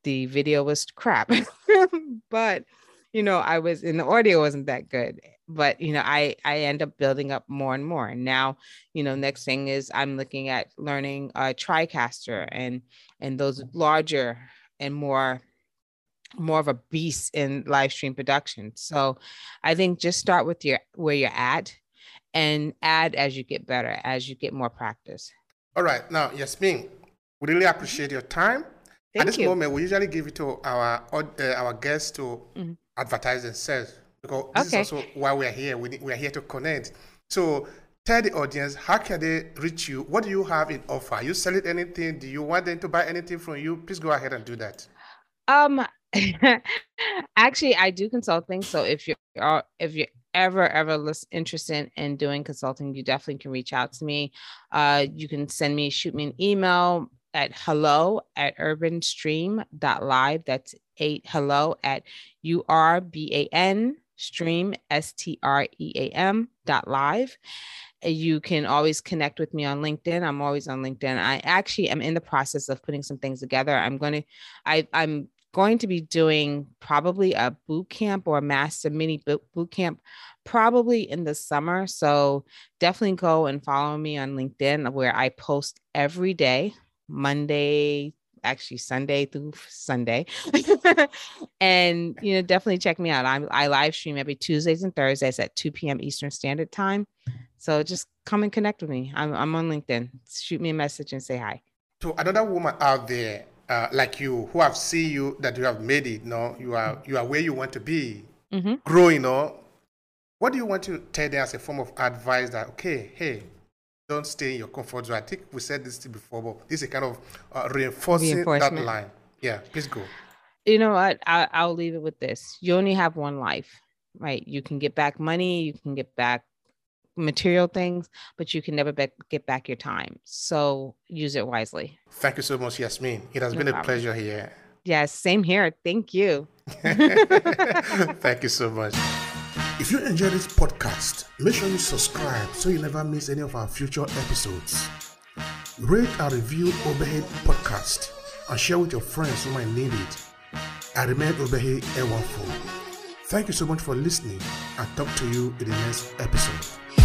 the video was crap. But you know i was in the audio wasn't that good but you know i i end up building up more and more. And now you know next thing is i'm looking at learning uh tricaster and and those larger and more more of a beast in live stream production. So i think just start with your where you're at and add as you get better as you get more practice. All right. Now yasmin we really appreciate your time Thank At this you. moment, we usually give it to our uh, our guests to mm-hmm. advertise themselves because this okay. is also why we are here. We, we are here to connect. So tell the audience how can they reach you? What do you have in offer? Are you selling anything? Do you want them to buy anything from you? Please go ahead and do that. Um, actually, I do consulting. So if you're if you're ever ever interested in doing consulting, you definitely can reach out to me. Uh, you can send me shoot me an email at hello at urbanstream.live. That's eight hello at U R B A N stream S T R E A M dot live. You can always connect with me on LinkedIn. I'm always on LinkedIn. I actually am in the process of putting some things together. I'm going to, I, I'm going to be doing probably a boot camp or a master mini boot, camp probably in the summer. So definitely go and follow me on LinkedIn where I post every day, Monday, actually Sunday through Sunday. and you know, definitely check me out. I'm I live stream every Tuesdays and Thursdays at 2 p.m. Eastern Standard Time. So just come and connect with me. I'm I'm on LinkedIn. Shoot me a message and say hi. To another woman out there uh, like you who have seen you that you have made it, no, you are you are where you want to be, mm-hmm. growing, no. What do you want to tell them as a form of advice that okay, hey, don't stay in your comfort zone. I think we said this before, but this is a kind of uh, reinforcing that line. Yeah, please go. You know what? I, I'll leave it with this. You only have one life, right? You can get back money, you can get back material things, but you can never be- get back your time. So use it wisely. Thank you so much, Yasmin. It has no been problem. a pleasure here. Yes, same here. Thank you. Thank you so much. If you enjoy this podcast, make sure you subscribe so you never miss any of our future episodes. Rate and review Obehi Podcast and share with your friends who might need it. I remain Obehi Ewanfoh. Thank you so much for listening and talk to you in the next episode.